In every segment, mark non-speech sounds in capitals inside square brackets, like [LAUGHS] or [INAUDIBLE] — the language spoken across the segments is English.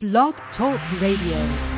Blog Talk Radio.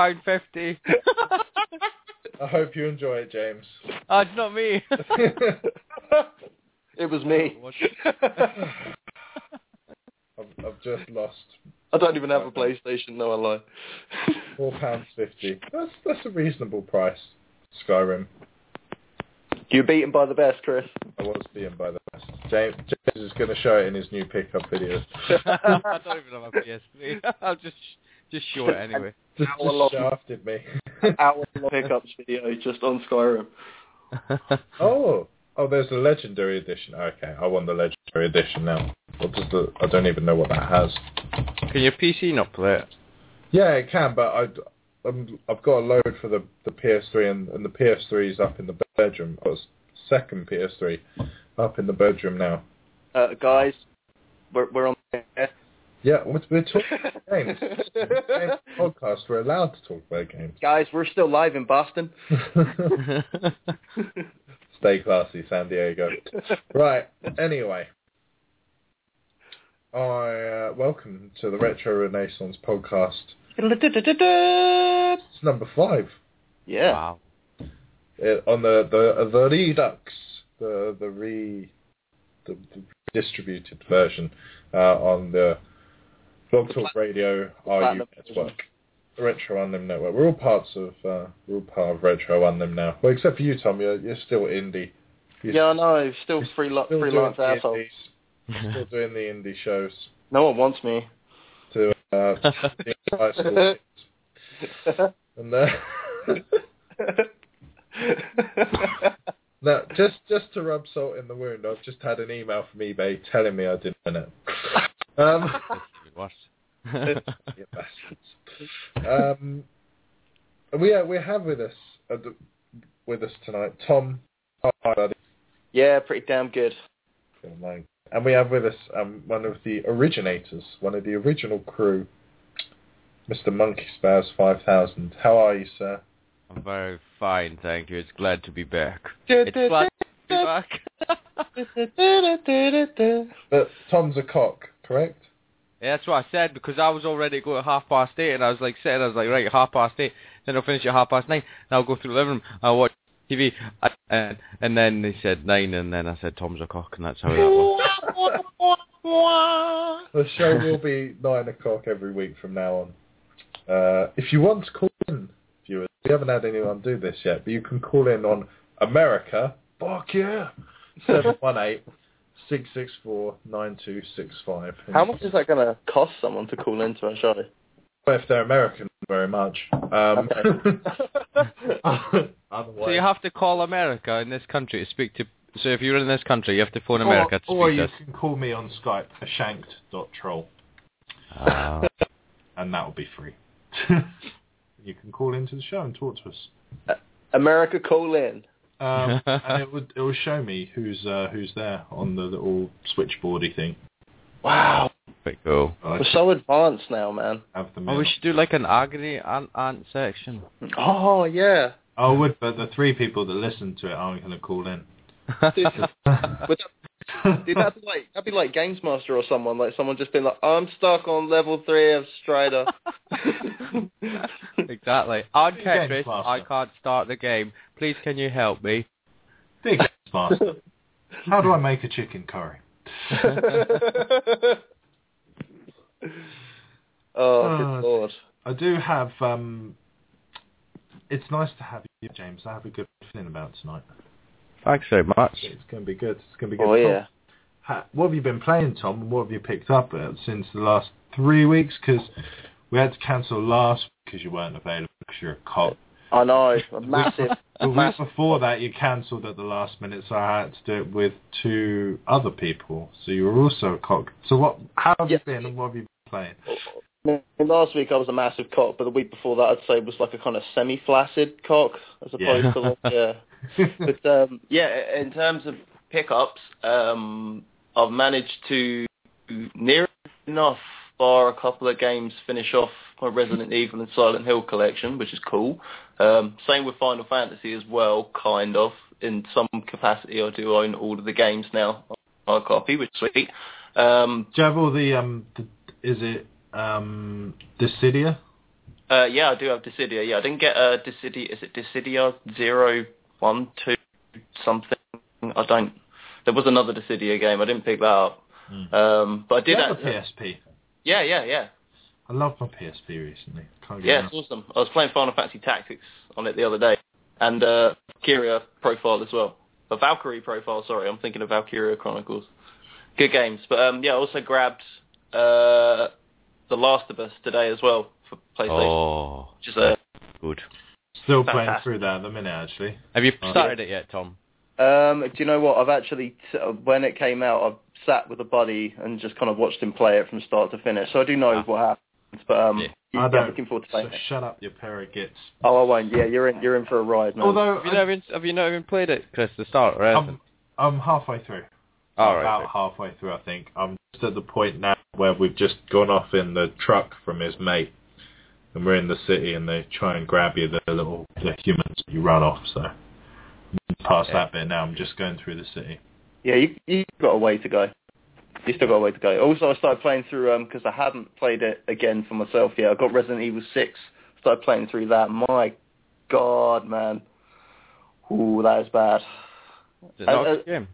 Pound fifty. [LAUGHS] I hope you enjoy it, James. Oh, it's not me. [LAUGHS] It was me. [LAUGHS] I've, I've just lost I don't even have a PlayStation, no I lie. four pounds fifty. That's that's a reasonable price. Skyrim. You're beaten by the best, Chris. I was being by the best. James, James is going to show it in his new pickup videos. I don't even have a PS3. I'll just just [LAUGHS] show it anyway. Just, just long. shafted me. [LAUGHS] Hour long pickups video just on Skyrim. [LAUGHS] oh, oh, there's a legendary edition. Okay, I want the legendary edition now. What does the? I don't even know what that has. Can your PC not play it? Yeah, it can, but I, I'm, I've got a load for the, the PS3, and, and the PS3 is up in the bedroom. I've second PS3 up in the bedroom now. Uh, guys, we're, we're on air. Yeah, we're, we're talking [LAUGHS] about games. Games [LAUGHS] podcast. We're allowed to talk about games. Guys, we're still live in Boston. [LAUGHS] Stay classy, San Diego. Right. Anyway, I uh, welcome to the Retro Renaissance podcast. It's number five yeah. Wow. it, on the the the Redux, the the re the, the distributed version uh, on the Blog Talk Radio RU network, the Retro Unlim network. We're all parts of uh, we're all part of Retro Unlim now. Well, except for you, Tom. You're you're still indie. You're Yeah, I know. Still free still doing freelance the asshole. indies, still doing the indie shows No one wants me. to uh, the high school kids. [LAUGHS] and uh, no, just just to rub salt in the wound, I've just had an email from eBay telling me I didn't win it. Um, Worse. you bastards. Um, we uh, we have with us uh, with us tonight Tom. Hi, buddy. yeah, pretty damn good. And we have with us um, one of the originators, one of the original crew, Mr. Monkey Spaz 5000. How are you, sir? I'm very fine, thank you. It's glad to be back. It's glad to be back. But Tom's a cock, correct? Yeah, that's what I said because I was already going at half past eight, and I was like sitting. I was like, right, half past eight. Then I'll finish at half past nine. And I'll go through the living room. I'll watch TV, and and then they said nine, and then I said Tom's a cock, and that's how that was. [LAUGHS] The show will be 9 o'clock every week from now on. Uh, if you want to call in, viewers, we haven't had anyone do this yet, but you can call in on America. Fuck yeah! 718-664-9265. How much is that going to cost someone to call into our show? Well, if they're American, very much. Um, [LAUGHS] otherwise, [LAUGHS] So you have to call America in this country to speak to. So if you're in this country, you have to phone America to speak or you us. can call me on Skype, ashanked.troll, Ah. [LAUGHS] and that will be free. you can call into the show and talk to us. America, call in. Um, [LAUGHS] and it would it will show me who's uh, who's there on the little switchboardy thing. Wow. Pretty cool. I We're so advanced now, man. have the Oh, we should do like an agony ant, ant section. Oh, yeah. I would, but the three people that listen to it aren't going to call in. Dude, [LAUGHS] would that, dude, that'd be like that'd be like Games Master or someone like someone just being like, I'm stuck on level three of Strider. [LAUGHS] exactly. On Games Tetris, I can't start the game. Please, can you help me? Big master. How do I make a chicken curry? [LAUGHS] oh, Uh, good lord. I do have. Um, it's nice to have you, James. I have a good feeling about tonight. Thanks very much. It's going to be good. It's going to be good. Oh yeah. ha- what have you been playing, Tom? and What have you picked up uh, since the last three weeks? Because we had to cancel last because you weren't available because you're a cock. I know. A massive. [LAUGHS] The week before that, you cancelled at the last minute, so I had to do it with two other people. So you were also a cock. So what? How have Yeah. you been, and what have you been playing? Last week I was a massive cock, but the week before that I'd say was like a kind of semi-flaccid cock as opposed Yeah. to like yeah. [LAUGHS] [LAUGHS] But um, yeah, in terms of pickups, um, I've managed to near enough bar a couple of games finish off my Resident Evil and Silent Hill collection, which is cool. Um, same with Final Fantasy as well, kind of. In some capacity, I do own all of the games now on copy, which is sweet. Um, Do you have all the um? The, is it um Dissidia? Uh, yeah, I do have Dissidia. Yeah, I didn't get uh, Dissidia. Is it Dissidia zero one two something? I don't. There was another Dissidia game. I didn't pick that up. Mm. Um, but I did. you have have- a PSP? Yeah, yeah, yeah. I love my PSP recently. Can't Yeah, enough. it's awesome. I was playing Final Fantasy Tactics on it the other day, and uh, Valkyria Profile as well. A Valkyrie Profile. Sorry, I'm thinking of Valkyria Chronicles. Good games, but um, yeah, I also grabbed uh, The Last of Us today as well for PlayStation, Oh, which is a good. Still [LAUGHS] playing Fantastic. through that at the minute, actually. Have you Oh. started it yet, Tom? Um, do you know what? I've actually, t- when it came out, I've sat with a buddy and just kind of watched him play it from start to finish. So I do know Ah. what happens, but um, Yeah. yeah, I I'm looking forward to So playing it. shut up, you pair of gits. Oh, I won't. Yeah, you're in. You're in for a ride, man. Although Have you I- not even have you not even played it, Chris? The start or anything? I'm, I'm halfway through. All right. About halfway through, I think. I'm just at the point now where we've just gone off in the truck from his mate, and we're in the city, and they try and grab you, the little the humans. You run off, so past Yeah. that bit now. I'm just going through the city. yeah, you you got a way to go. You still got a way to go. Also, I started playing through um because I haven't played it again for myself yet. I got Resident Evil Six. Started playing through that. My God, man. Ooh, that is bad. Is it not Uh, a uh, game?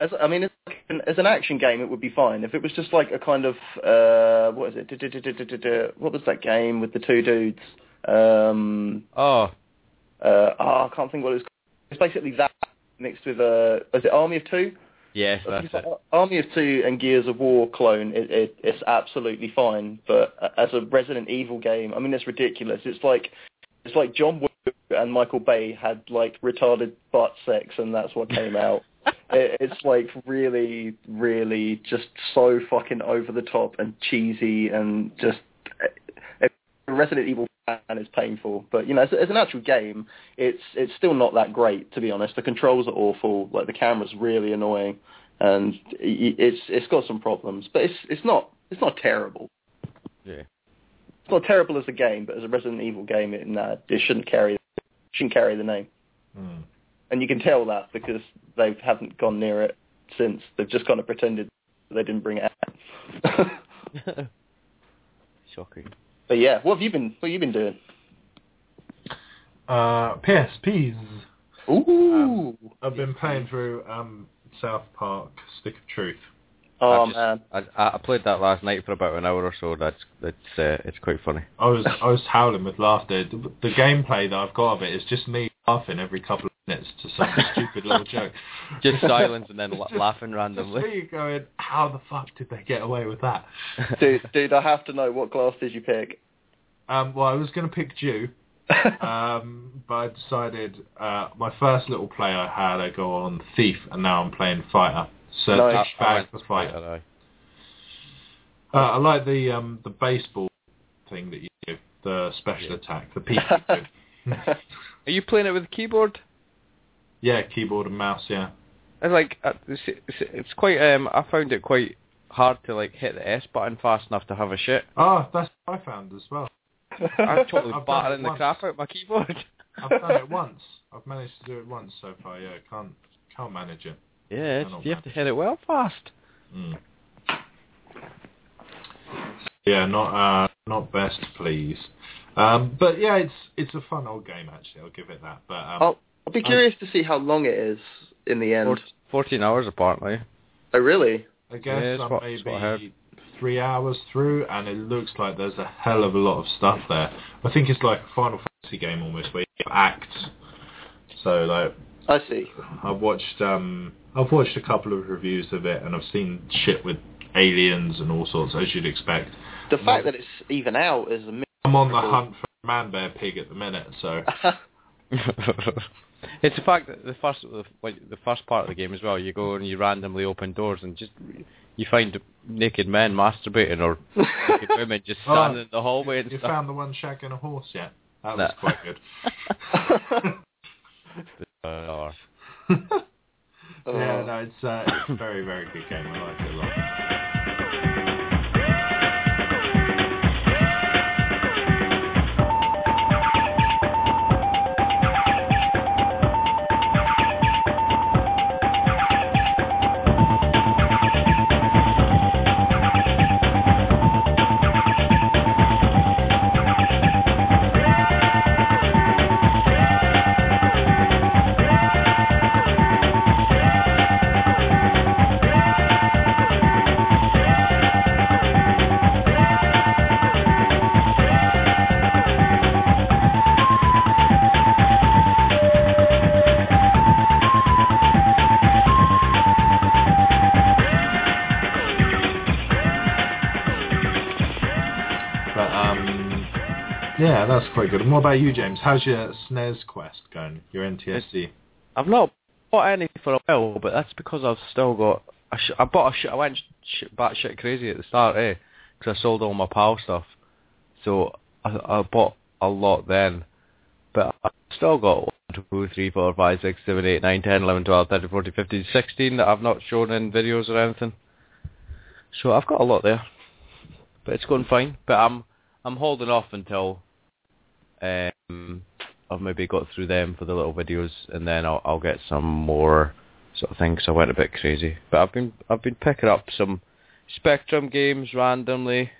As I mean, as, an- as an action game, it would be fine. If it was just like a kind of uh, what is it? Du- du- du- What was that game with the two dudes? Um, Oh, uh, oh, I can't think what it was. It's basically that mixed with uh, is it Army of Two? yes, that's it. Army of Two and Gears of War clone. It, it, it's absolutely fine, but uh, as a Resident Evil game, I mean, it's ridiculous. It's like it's like John Woo and Michael Bay had like retarded butt sex, and that's what came [LAUGHS] out. It, it's like really, really just so fucking over the top and cheesy and just uh, a Resident Evil fan is painful. But you know, as, as an actual game, it's it's still not that great to be honest. The controls are awful. Like the camera's really annoying, and it's it's got some problems. But it's it's not it's not terrible. Yeah. It's not terrible as a game, but as a Resident Evil game, it, nah, it shouldn't carry shouldn't carry the name. Hmm. And you can tell that because they haven't gone near it since. They've just kind of pretended they didn't bring it out. [LAUGHS] Shocking. but yeah, what have you been what have you been doing? Uh, PSPs. Ooh. I've been playing through um, South Park Stick of Truth. Oh I've just- man. I, I played that last night for about an hour or so. That's that's uh, it's quite funny. I was I was howling with laughter. The, the gameplay that I've got of it is just me laughing every couple of minutes to some [LAUGHS] stupid little joke. Just [LAUGHS] silence and then la- laughing Just randomly. me going, how the fuck did they get away with that? [LAUGHS] dude, dude, I have to know what glass did you pick? Um, well, I was going to pick Jew, um, but I decided uh, my first little play I had, I go on Thief, and now I'm playing Fighter. So Nice. it's bag for Fighter. Fighter, Uh, I like the um, the baseball thing that you do, the special Yeah. attack, the peek you do. [LAUGHS] Are you playing it with a keyboard? yeah, keyboard and mouse, yeah. It's like uh, it's, quite. Um, I found it quite hard to like hit the S button fast enough to have a shit. Oh, that's what I found as well. [LAUGHS] I'm totally I've battering the crap out my keyboard. I've done it [LAUGHS] once. I've managed to do it once so far. Yeah, can't can't manage it. Yeah, you have to hit it well fast. Mm. Yeah, not uh, not best, please. Um, but yeah, it's it's a fun old game actually. I'll give it that. But um, I'll, I'll be curious to see how long it is in the end. Fourteen hours apparently. Oh really? I guess Yeah, I'm what- it's I maybe three hours through, and it looks like there's a hell of a lot of stuff there. I think it's like a Final Fantasy game almost, where you have acts. So like I see. I've watched um I've watched a couple of reviews of it, and I've seen shit with aliens and all sorts, as you'd expect. The fact that it's even out is a mi- I'm on the hunt for a man bear pig at the minute, so [LAUGHS] it's the fact that the first the, like, the first part of the game as well. You go and you randomly open doors and just you find naked men masturbating or naked [LAUGHS] women just Oh, standing in the hallway and you stuff. found the one shagging a horse yet? That was quite good. [LAUGHS] Yeah, no, it's uh, it's a very very good game. I like it a lot. That's quite good. And what about you, James? How's your SNES quest going? Your NTSC? I've not bought any for a while, but that's because I've still got. I, sh- I bought a. I went sh- batshit crazy at the start, eh? Because I sold all my PAL stuff, so I, I bought a lot then. But I've still got 1, 2, 3, 4, 5, 6, 7, 8, 9, 10, 11, 12, 13, 14, 15, 16 that I've not shown in videos or anything. So I've got a lot there, but it's going fine. But I'm I'm holding off until um, I've maybe got through them for the little videos, and then I'll I'll get some more sort of things. I went a bit crazy, but I've been I've been picking up some Spectrum games randomly.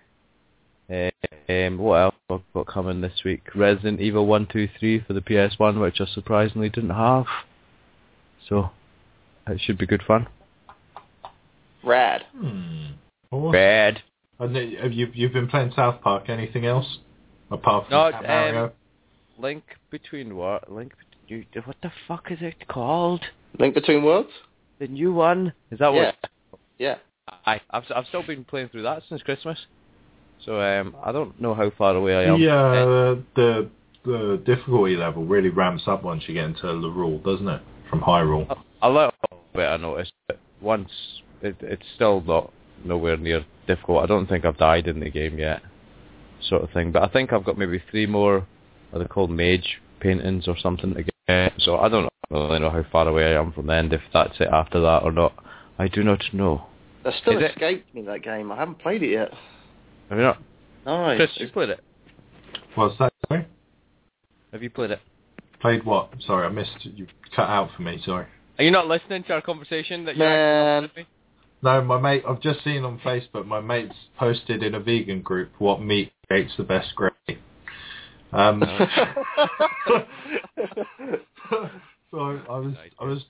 Um, what else have I got coming this week? Resident Evil One, Two, Three for the PS One, which I surprisingly didn't have. So it should be good fun. Rad. Hmm. Awesome. Bad. And then, have you you've been playing South Park? Anything else apart from No, Cat um, Link between what? Link. bet- you- What the fuck is it called? Link Between Worlds? The new one? Is that Yeah. what? Yeah. I I've I've still been playing through that since Christmas, so um I don't know how far away I am. Yeah, Uh, the the difficulty level really ramps up once you get into the rule, doesn't it? From Hyrule. a, a little bit I noticed, but once it, it's still not nowhere near difficult. I don't think I've died in the game yet, sort of thing. But I think I've got maybe three more. Are they called mage paintings or something to get? So I don't really know how far away I am from the end. If that's it after that or not, I do not know. That still Is it? escaped me, that game. I haven't played it yet. Have you not? Nice. Chris, you played it? What's that? Sorry? Have you played it? Played what? Sorry, I missed. You cut out for me. Sorry. Are you not listening to our conversation that you Man. actually with me? No, my mate. I've just seen on Facebook. My mates posted in a vegan group what meat creates the best gravy. [LAUGHS] Um, [LAUGHS] so I, I was, I was.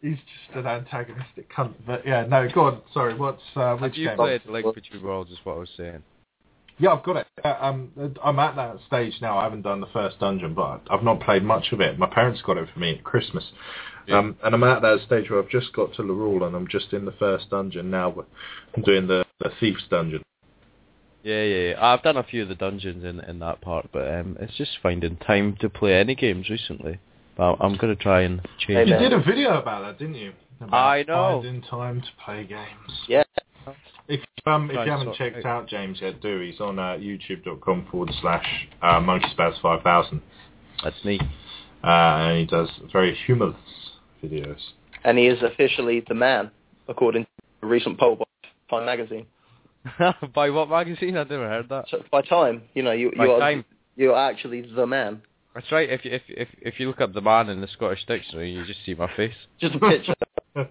He's just an antagonistic cunt. But yeah, no, go on. Sorry, what's uh, which Have you game? played Link Between Worlds? Is what I was saying. Yeah, I've got it. Uh, um, I'm at that stage now. I haven't done the first dungeon, but I've not played much of it. My parents got it for me at Christmas. Yeah. Um, and I'm at that stage where I've just got to Lorule and I'm just in the first dungeon now. I'm doing the, the thief's dungeon. Yeah, yeah, yeah. I've done a few of the dungeons in in that part, but um, it's just finding time to play any games recently. But I'm gonna try and change. You Yeah. that. did a video about that, didn't you? About I know. Finding time to play games. yeah. If um, if you haven't checked out. out James yet, do. He's on uh, youtube.com forward slash uh, monkeyspaz5000. That's me. Uh, and he does very humorless videos. And he is officially the man, according to a recent poll by Time magazine. [LAUGHS] By what magazine? I've never heard that. So by Time, you know, you, By you are Time. you're actually the man. That's right. If you if if if you look up the man in the Scottish dictionary, you just see my face. Just a picture. [LAUGHS] [LAUGHS] and,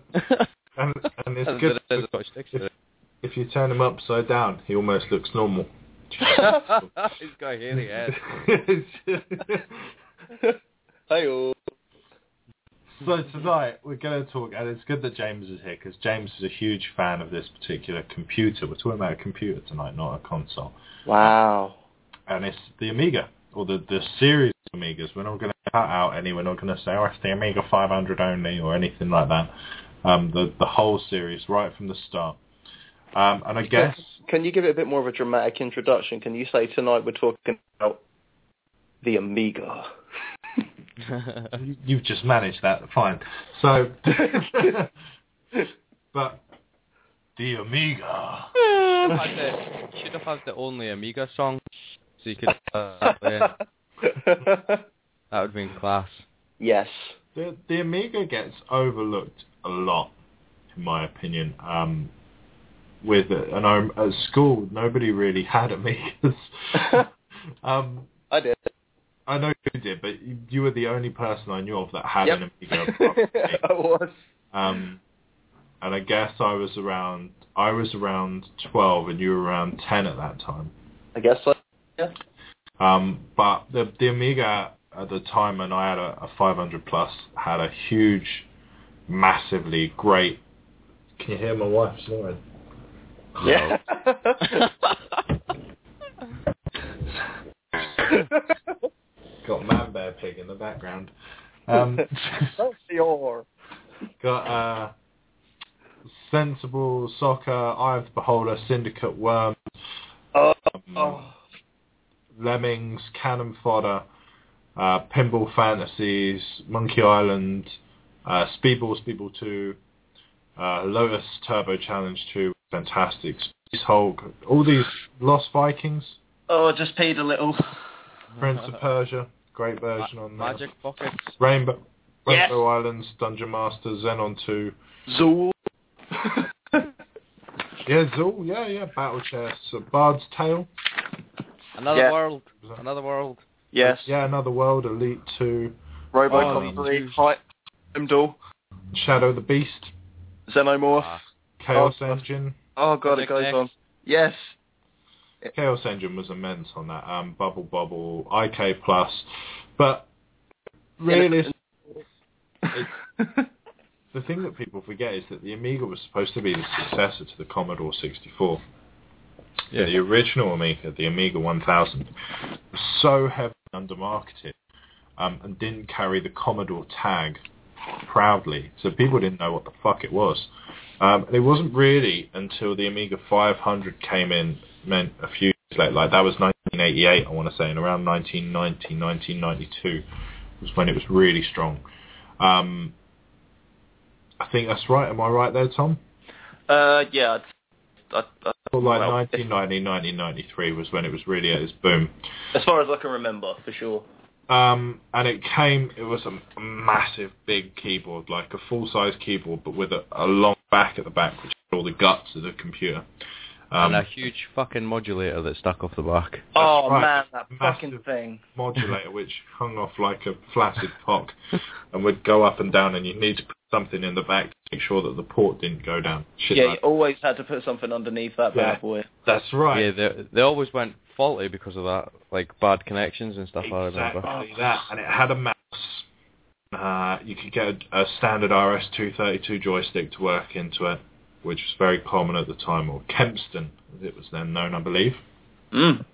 and it's There's good. a- there's a Scottish dictionary. If you turn him upside down, he almost looks normal. He's got a hairy head. Hey, so tonight we're going to talk, and it's good that James is here because James is a huge fan of this particular computer. We're talking about a computer tonight, not a console, wow. and it's the Amiga, or the, the series of Amigas. We're not going to cut out any. We're not going to say, oh, it's the Amiga 500 only or anything like that. Um, the the whole series right from the start. Um, and I guess Can you give it a bit more of a dramatic introduction? Can you say tonight we're talking about the Amiga? [LAUGHS] you- you've just managed that. Fine. So, [LAUGHS] but the Amiga. Had the- you should have had the only Amiga song, so you could. Uh, yeah, that would have been class. yes. The, the Amiga gets overlooked a lot, in my opinion. Um, with it, and I'm, at school, nobody really had Amigas. [LAUGHS] um, I know you did, but you, were the only person I knew of that had Yep. an Amiga. apart from me. I was. um, and I guess I was around, I was around 12, and you were around 10 at that time. I guess so. Yeah. Um, but the the Amiga at the time, and I had a, a 500 plus, had a huge, massively great. Can you hear my wife snoring? Yeah. [LAUGHS] [LAUGHS] Got Man Bear Pig in the background. Um, [LAUGHS] Excelsior. got uh, Sensible Soccer, Eye of the Beholder, Syndicate Worm, Oh, um, oh. Lemmings, Cannon Fodder, uh, Pinball Fantasies, Monkey Island, uh, Speedball, Speedball 2, uh, Lotus Turbo Challenge 2, fantastic, Space Hulk, all these Lost Vikings, Oh, I just peed a little. Prince of Persia, great version on that. Magic Pockets. Rainbow, Yes. Islands, Dungeon Master, Xenon 2. Zool. [LAUGHS] Yeah, Zool, yeah, yeah, Battle Chess, uh, Bard's Tale. Another Yeah. world. Another world. yes. Yeah, Another World, Elite 2, Robocop Oh, 3. geez. Hi. Heimdall. Shadow the Beast, Xenomorph. Ah. Chaos Oh, Engine. Oh god, it goes X. on. Yes. Chaos Engine was immense on that. Um, Bubble Bobble, IK Plus, but really, the thing that people forget is that the Amiga was supposed to be the successor to the Commodore 64. Yeah. The original Amiga, the Amiga 1000, was so heavily undermarketed um, and didn't carry the Commodore tag proudly, so people didn't know what the fuck it was. Um, it wasn't really until the Amiga 500 came in, meant a few years later, like that was 1988, I want to say, and around 1990, 1992 was when it was really strong. Um, I think that's right. Am I right there, Tom? Uh, yeah. I, I, Well, like Well, 1990, 1993 was when it was really at its boom. as far as I can remember, for sure. Um, and it came, it was a, massive big keyboard, like a full-size keyboard, but with a, a long back at the back, which had all the guts of the computer. Um, and a huge fucking modulator that stuck off the back. oh right. man, that Massive. fucking thing. [LAUGHS] modulator which hung off like a flaccid cock and would go up and down and you need to put something in the back to make sure that the port didn't go down. Shit Yeah, you always had to put something underneath that Yeah. bad boy. That's right. Yeah, they they always went faulty because of that, like bad connections and stuff. I remember. Exactly that. And it had a mouse. Uh, you could get a, a standard RS-232 joystick to work into it, which was very common at the time, or Kempston, as it was then known, I believe. Mm.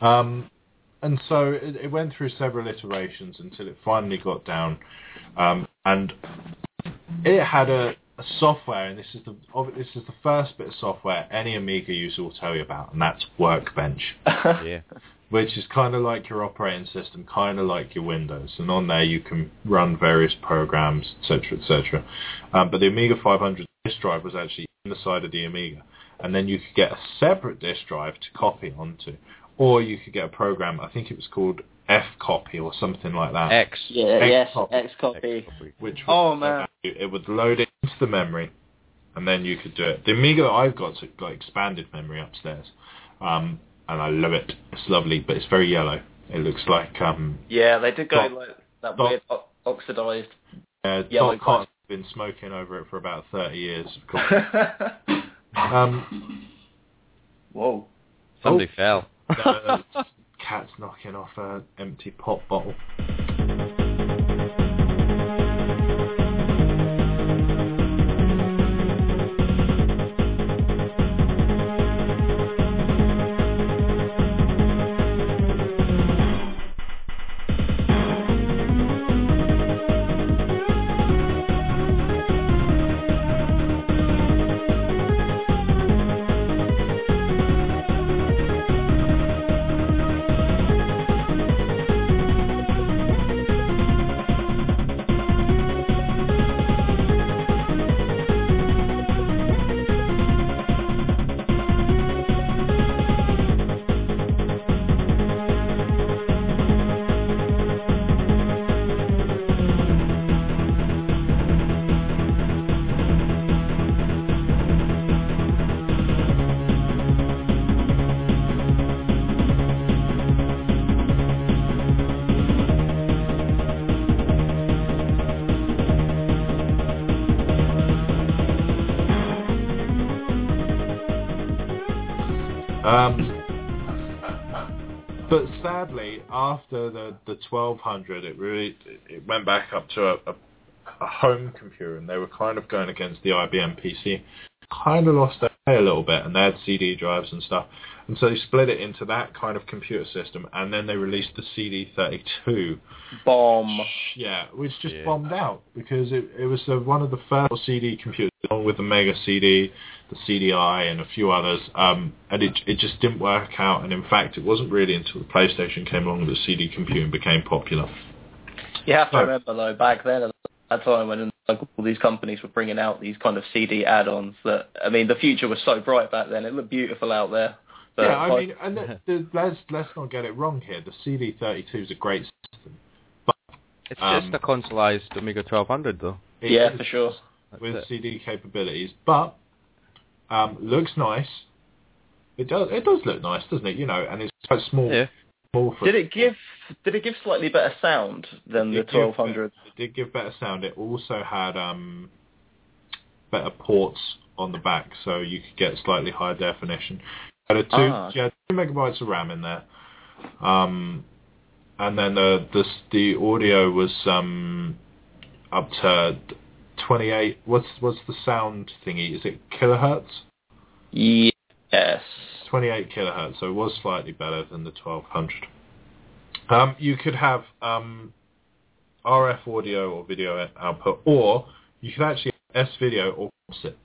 Um, and so it, it went through several iterations until it finally got down. Um, and it had a, a software, and this is the of- this is the first bit of software any Amiga user will tell you about, and that's Workbench, [LAUGHS] Yeah. which is kind of like your operating system, kind of like your Windows, and on there you can run various programs, etc., etc. Um, but the Amiga 500 disk drive was actually in the side of the Amiga, and then you could get a separate disk drive to copy onto, or you could get a program. I think it was called F copy or something like that. X. Yeah, X yes, copy. X copy. X copy. which Oh, would, man. it would load it into the memory, and then you could do it. The Amiga I've got has got expanded memory upstairs, um, and I love it. It's lovely, but it's very yellow. It looks like um, Yeah, they did go Dot- like that dot- weird oxidized. uh, Yellow Doc Cott's been smoking over it for about 30 years. [LAUGHS] Of course. Whoa. um, Somebody fell. uh, cat's knocking off an empty pop bottle. 1200, it really it went back up to a, a, a home computer, and they were kind of going against the IBM PC. Kind of lost their way a little bit, and they had CD drives and stuff, and so they split it into that kind of computer system, and then they released the CD32. Bomb. Yeah, which just Yeah. bombed out because it, it was uh, one of the first CD computers, along with the Mega CD, the CDI, and a few others, um, and it it just didn't work out. And in fact, it wasn't really until the PlayStation came along that CD computing became popular. You have to Oh. remember though, back then at that time when like, all these companies were bringing out these kind of CD add-ons, that I mean, the future was so bright back then. It looked beautiful out there. But yeah, I like- mean, and [LAUGHS] the, the, let's let's not get it wrong here. The CD32 is a great system. But it's Um, just a consoleized Amiga 1200 though. Yeah, for sure. That's with it. CD capabilities, but um, looks nice. It does. It does look nice, doesn't it? You know, and it's quite small. Yeah. small Did it give Did it give slightly better sound than the It give- 1200? It did give better sound. It also had um, better ports on the back, so you could get slightly higher definition. Had two, Ah. you had two megabytes of RAM in there, um, and then the the the audio was um, up to 28. What's what's the sound thingy? Is it kilohertz? Yes. 28 kilohertz, so it was slightly better than the 1200. Um, you could have um, RF audio or video output, or you could actually have S video or composite,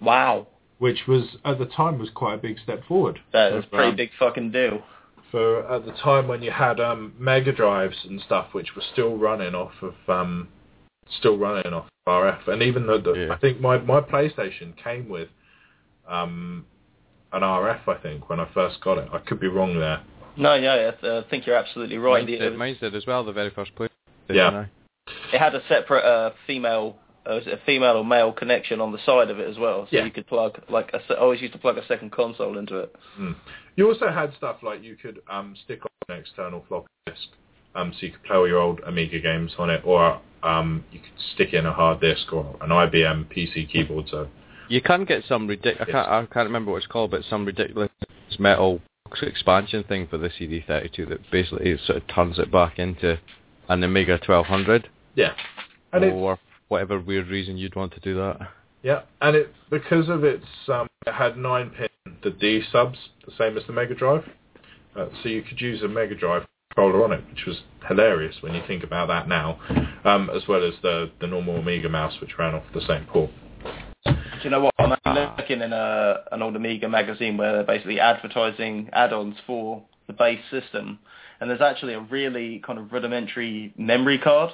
Wow. Which was at the time was quite a big step forward. That was a pretty um, big fucking deal. For at the time when you had um, Mega Drives and stuff, which were still running off of um, still running off RF, and even though the, Yeah. I think my my PlayStation came with um, an RF, I think when I first got it. I could be wrong there. No, yeah, I th- I think you're absolutely right. Mine The- did, mine did as well, the very first play. Yeah. it had a separate uh, female, was it a female or male connection on the side of it as well, so Yeah. you could plug like a se- I always used to plug a second console into it. Mm. You also had stuff like you could um, stick on an external floppy disk, um, so you could play all your old Amiga games on it, or um, you could stick in a hard disk or an IBM PC keyboard. So You can get some ridiculous. I can't. I can't remember what it's called, but some ridiculous metal expansion thing for the CD32 that basically sort of turns it back into an Amiga 1200, yeah, and it or whatever weird reason you'd want to do that. yeah, and it because of its um, it had nine pin the D subs, the same as the Mega Drive, uh, so you could use a Mega Drive controller on it, which was hilarious when you think about that now, um, as well as the the normal Amiga mouse, which ran off the same port. Do you know what? I'm looking in a, an old Amiga magazine where they're basically advertising add-ons for the base system, and there's actually a really kind of rudimentary memory card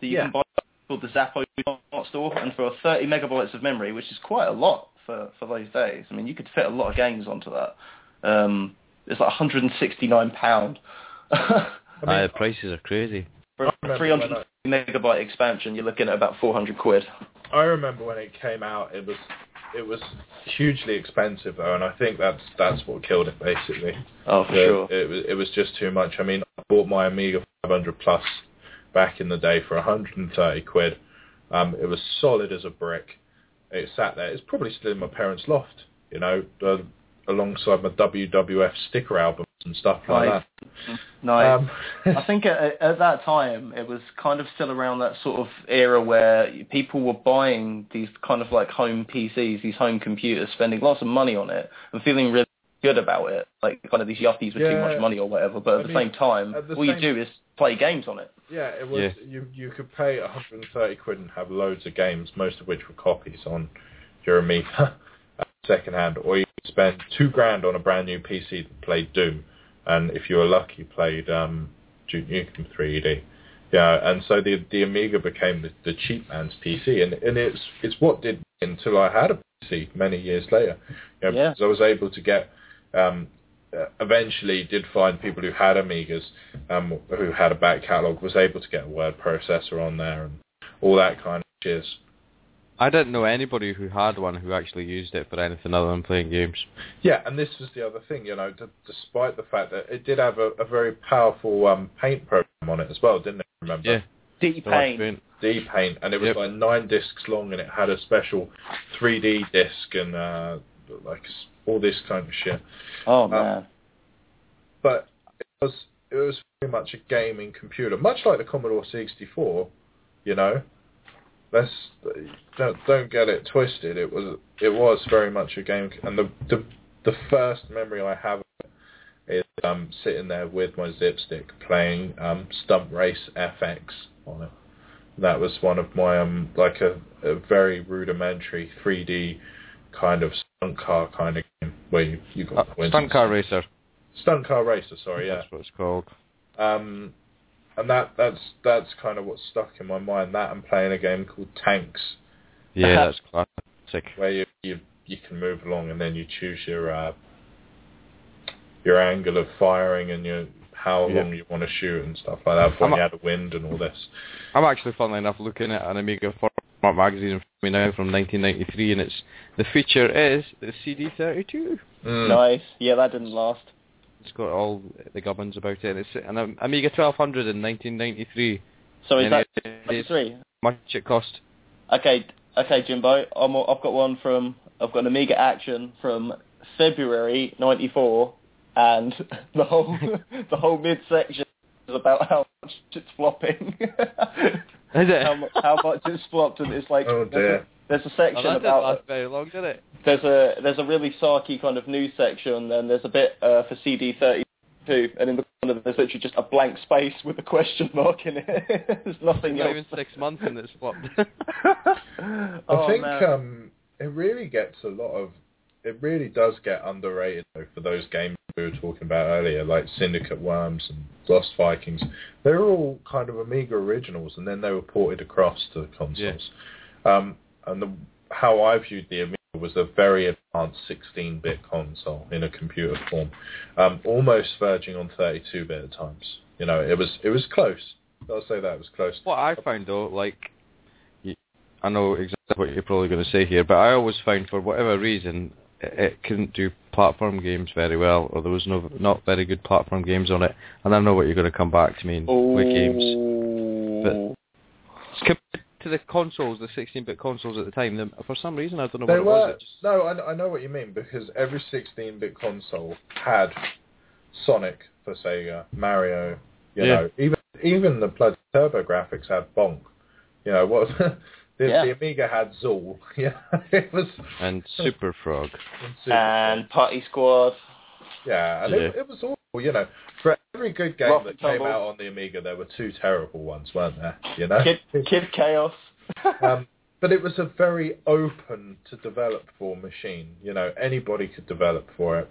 that you Yeah. can buy called the Zappo Smart Store, and for 30 megabytes of memory, which is quite a lot for, for those days. I mean, you could fit a lot of games onto that. Um, it's like 169 pound. I mean, uh, prices are crazy. for I a remember 300 megabyte expansion, you're looking at about 400 quid. I remember when it came out, it was it was hugely expensive though, and I think that's that's what killed it basically. Oh, for The- sure. It it was just too much. I mean, I bought my Amiga 500 Plus back in the day for 130 quid. Um, it was solid as a brick. It sat there. It's probably still in my parents' loft, you know, uh, alongside my WWF sticker albums and stuff like Nice. that. [LAUGHS] Nice. Um, I think at, at that time it was kind of still around that sort of era where people were buying these kind of like home PCs, these home computers, spending lots of money on it and feeling really good about it, like kind of these yuppies with too much money or whatever. But at I the mean, same time, the all same- you do is play games on it. Yeah, it was. Yeah. You you could pay 130 quid and have loads of games, most of which were copies on your Amiga [LAUGHS] second hand, or you could spend two grand on a brand new PC that played Doom, and if you were lucky, played um, Duke Nukem 3D. Yeah, and so the the Amiga became the, the cheap man's PC, and and it's it's what did until I had a PC many years later. You know, Yeah. because I was able to get um, uh, eventually did find people who had Amigas, um, who had a back catalogue, was able to get a word processor on there and all that kind of shiz. I didn't know anybody who had one who actually used it for anything other than playing games. Yeah, and this was the other thing, you know, d- despite the fact that it did have a, a very powerful um, paint program on it as well, didn't it? Remember? Yeah. Deep So much pain. paint. D paint, and it was Yep. like nine discs long, and it had a special 3D disc and uh, like s- all this kind of shit. Oh Um, man. But it was it was very much a gaming computer, much like the Commodore 64. You know, let's don't don't get it twisted. It was it was very much a game, and the the the first memory I have of it is um sitting there with my zipstick playing um Stunt Race FX on it. That was one of my um like a, a very rudimentary 3D kind of stunt car kind of game where you you got Uh, Stunt Car Racer. stunt car racer. Sorry, yeah. That's what it's called. Um, and that that's that's kind of what stuck in my mind. That and playing a game called Tanks, Yeah, [LAUGHS] that's classic. where you you you can move along and then you choose your uh, your angle of firing and your how Yeah. long you want to shoot and stuff like that. When I'm you had a wind and all this. I'm actually, funnily enough, looking at an Amiga format magazine in me now from 1993, and it's the feature is the CD32. Mm. Nice. Yeah, that didn't last. It's got all the gubbins about it, and it's an Am- Amiga 1200 in 1993. So is that it is- 23? How much it cost? Okay, okay, Jimbo. I'm, I've got one from. I've got an Amiga Action from February '94, and [LAUGHS] the whole [LAUGHS] the whole midsection is about how much it's flopping. [LAUGHS] Is it? how, mu- how much it's flopped, and it's like Oh, there's, a, dear. there's a Oh, section that didn't about last very long, did it? there's a there's a really sarky kind of news section, and then there's a bit uh, for CD thirty two, and in the corner there's literally just a blank space with a question mark in it. [LAUGHS] there's nothing Not else. even six months and it's flopped. [LAUGHS] I oh, think um, it really gets a lot of. It really does get underrated though for those games we were talking about earlier, like Syndicate Worms and Lost Vikings. They're all kind of Amiga originals, and then they were ported across to consoles. Um, and the, how I viewed the Amiga was a very advanced 16-bit console in a computer form, um, almost verging on 32-bit at times. You know, it was it was close. I'll say that it was close. What I found though, like, I know exactly what you're probably going to say here, but I always found for whatever reason it, it couldn't do platform games very well, or there was no not very good platform games on it. And I know what you're going to come back to me in, with games. Ooh. Compared to the consoles, the 16-bit consoles at the time, them- for some reason I don't know They what it was. It just, no, I, I know what you mean because every 16-bit console had Sonic for Sega, Mario, you Yeah. know, even even the bloody TurboGrafx had Bonk. You know what? [LAUGHS] the, Yeah. the Amiga had Zool. [LAUGHS] Yeah, it was. and Super Frog. [LAUGHS] and Putty Squad. yeah, and It, Yeah. it was awful. You know, for every good game Rough that came tumble. out on the Amiga, there were two terrible ones, weren't there? You know. Kid, Kid Chaos. [LAUGHS] um, but it was a very open to develop for machine. You know, anybody could develop for it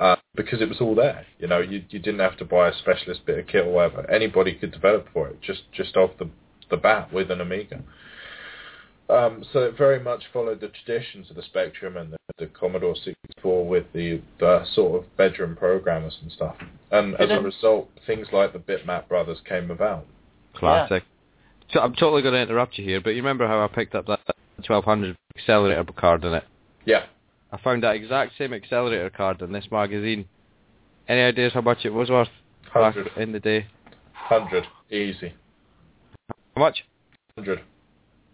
uh, because it was all there. You know, you you didn't have to buy a specialist bit of kit or whatever. Anybody could develop for it just just off the the bat with an Amiga. Um, so it very much followed the traditions of the Spectrum and the, the Commodore 64 with the, the sort of bedroom programmers and stuff. And as a result, things like the Bitmap Brothers came about. Classic. So I'm totally going to interrupt you here, but you remember how I picked up that 1200 accelerator card in it? Yeah, I found that exact same accelerator card in this magazine. Any ideas how much it was worth back in the day? 100, easy. How much? 100.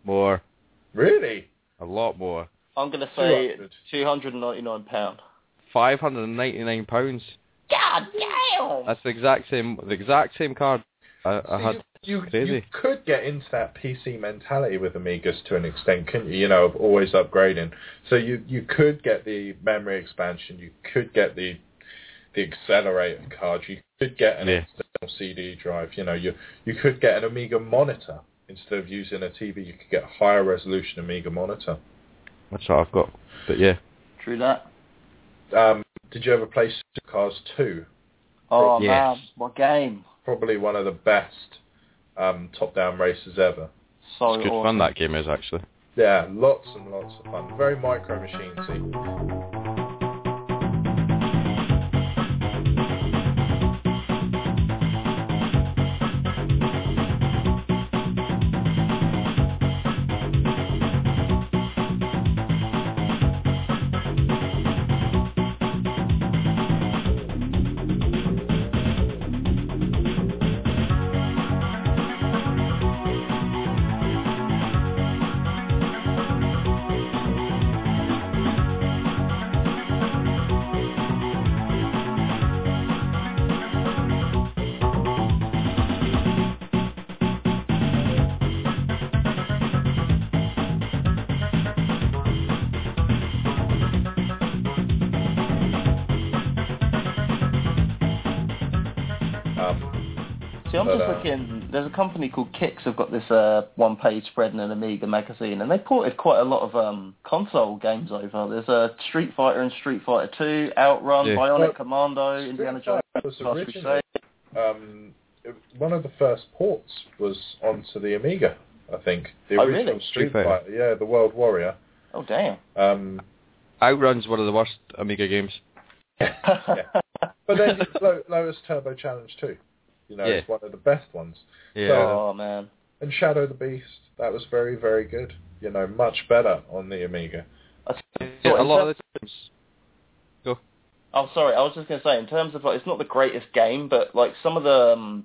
More. Really? A lot more. I'm gonna say 200. two hundred and ninety nine pound. Five hundred and ninety nine pounds. God damn! That's the exact same the exact same card uh, I, I had. you, you, crazy. you could get into that PC mentality with Amigas to an extent, couldn't you? You know, of always upgrading. So you you could get the memory expansion, you could get the the accelerator card, you could get an Yeah. external CD drive. You know, you you could get an Amiga monitor instead of using a TV. You could get a higher resolution Amiga monitor. That's what I've got. But yeah. True that. Um, did you ever play Supercars 2? Oh Yes. man, what game? Probably one of the best um, top-down races ever. So It's good awesome. fun that game is actually. Yeah, lots and lots of fun. Very micro machine There's a company called Kixx. have got this uh, one-page spread in an Amiga magazine, and they ported quite a lot of um, console games over. There's a Street Fighter and Street Fighter 2, Outrun, Yeah. Bionic Well, Commando, Street Indiana Jones, Last Crusade. um, one of the first ports was onto the Amiga, I think. The Oh, original really? Street Street Fighter. Fighter, yeah, the World Warrior. Oh damn! Um, Outrun's one of the worst Amiga games. [LAUGHS] but then Lo- Lotus Turbo Challenge too. You know, Yeah. it's one of the best ones. Yeah. oh man. And Shadow the Beast, that was very, very good. You know, much better on the Amiga. I tell you yeah a lot of the times. Go. Oh, sorry. I was just going to say, in terms of like, it's not the greatest game, but like some of the um,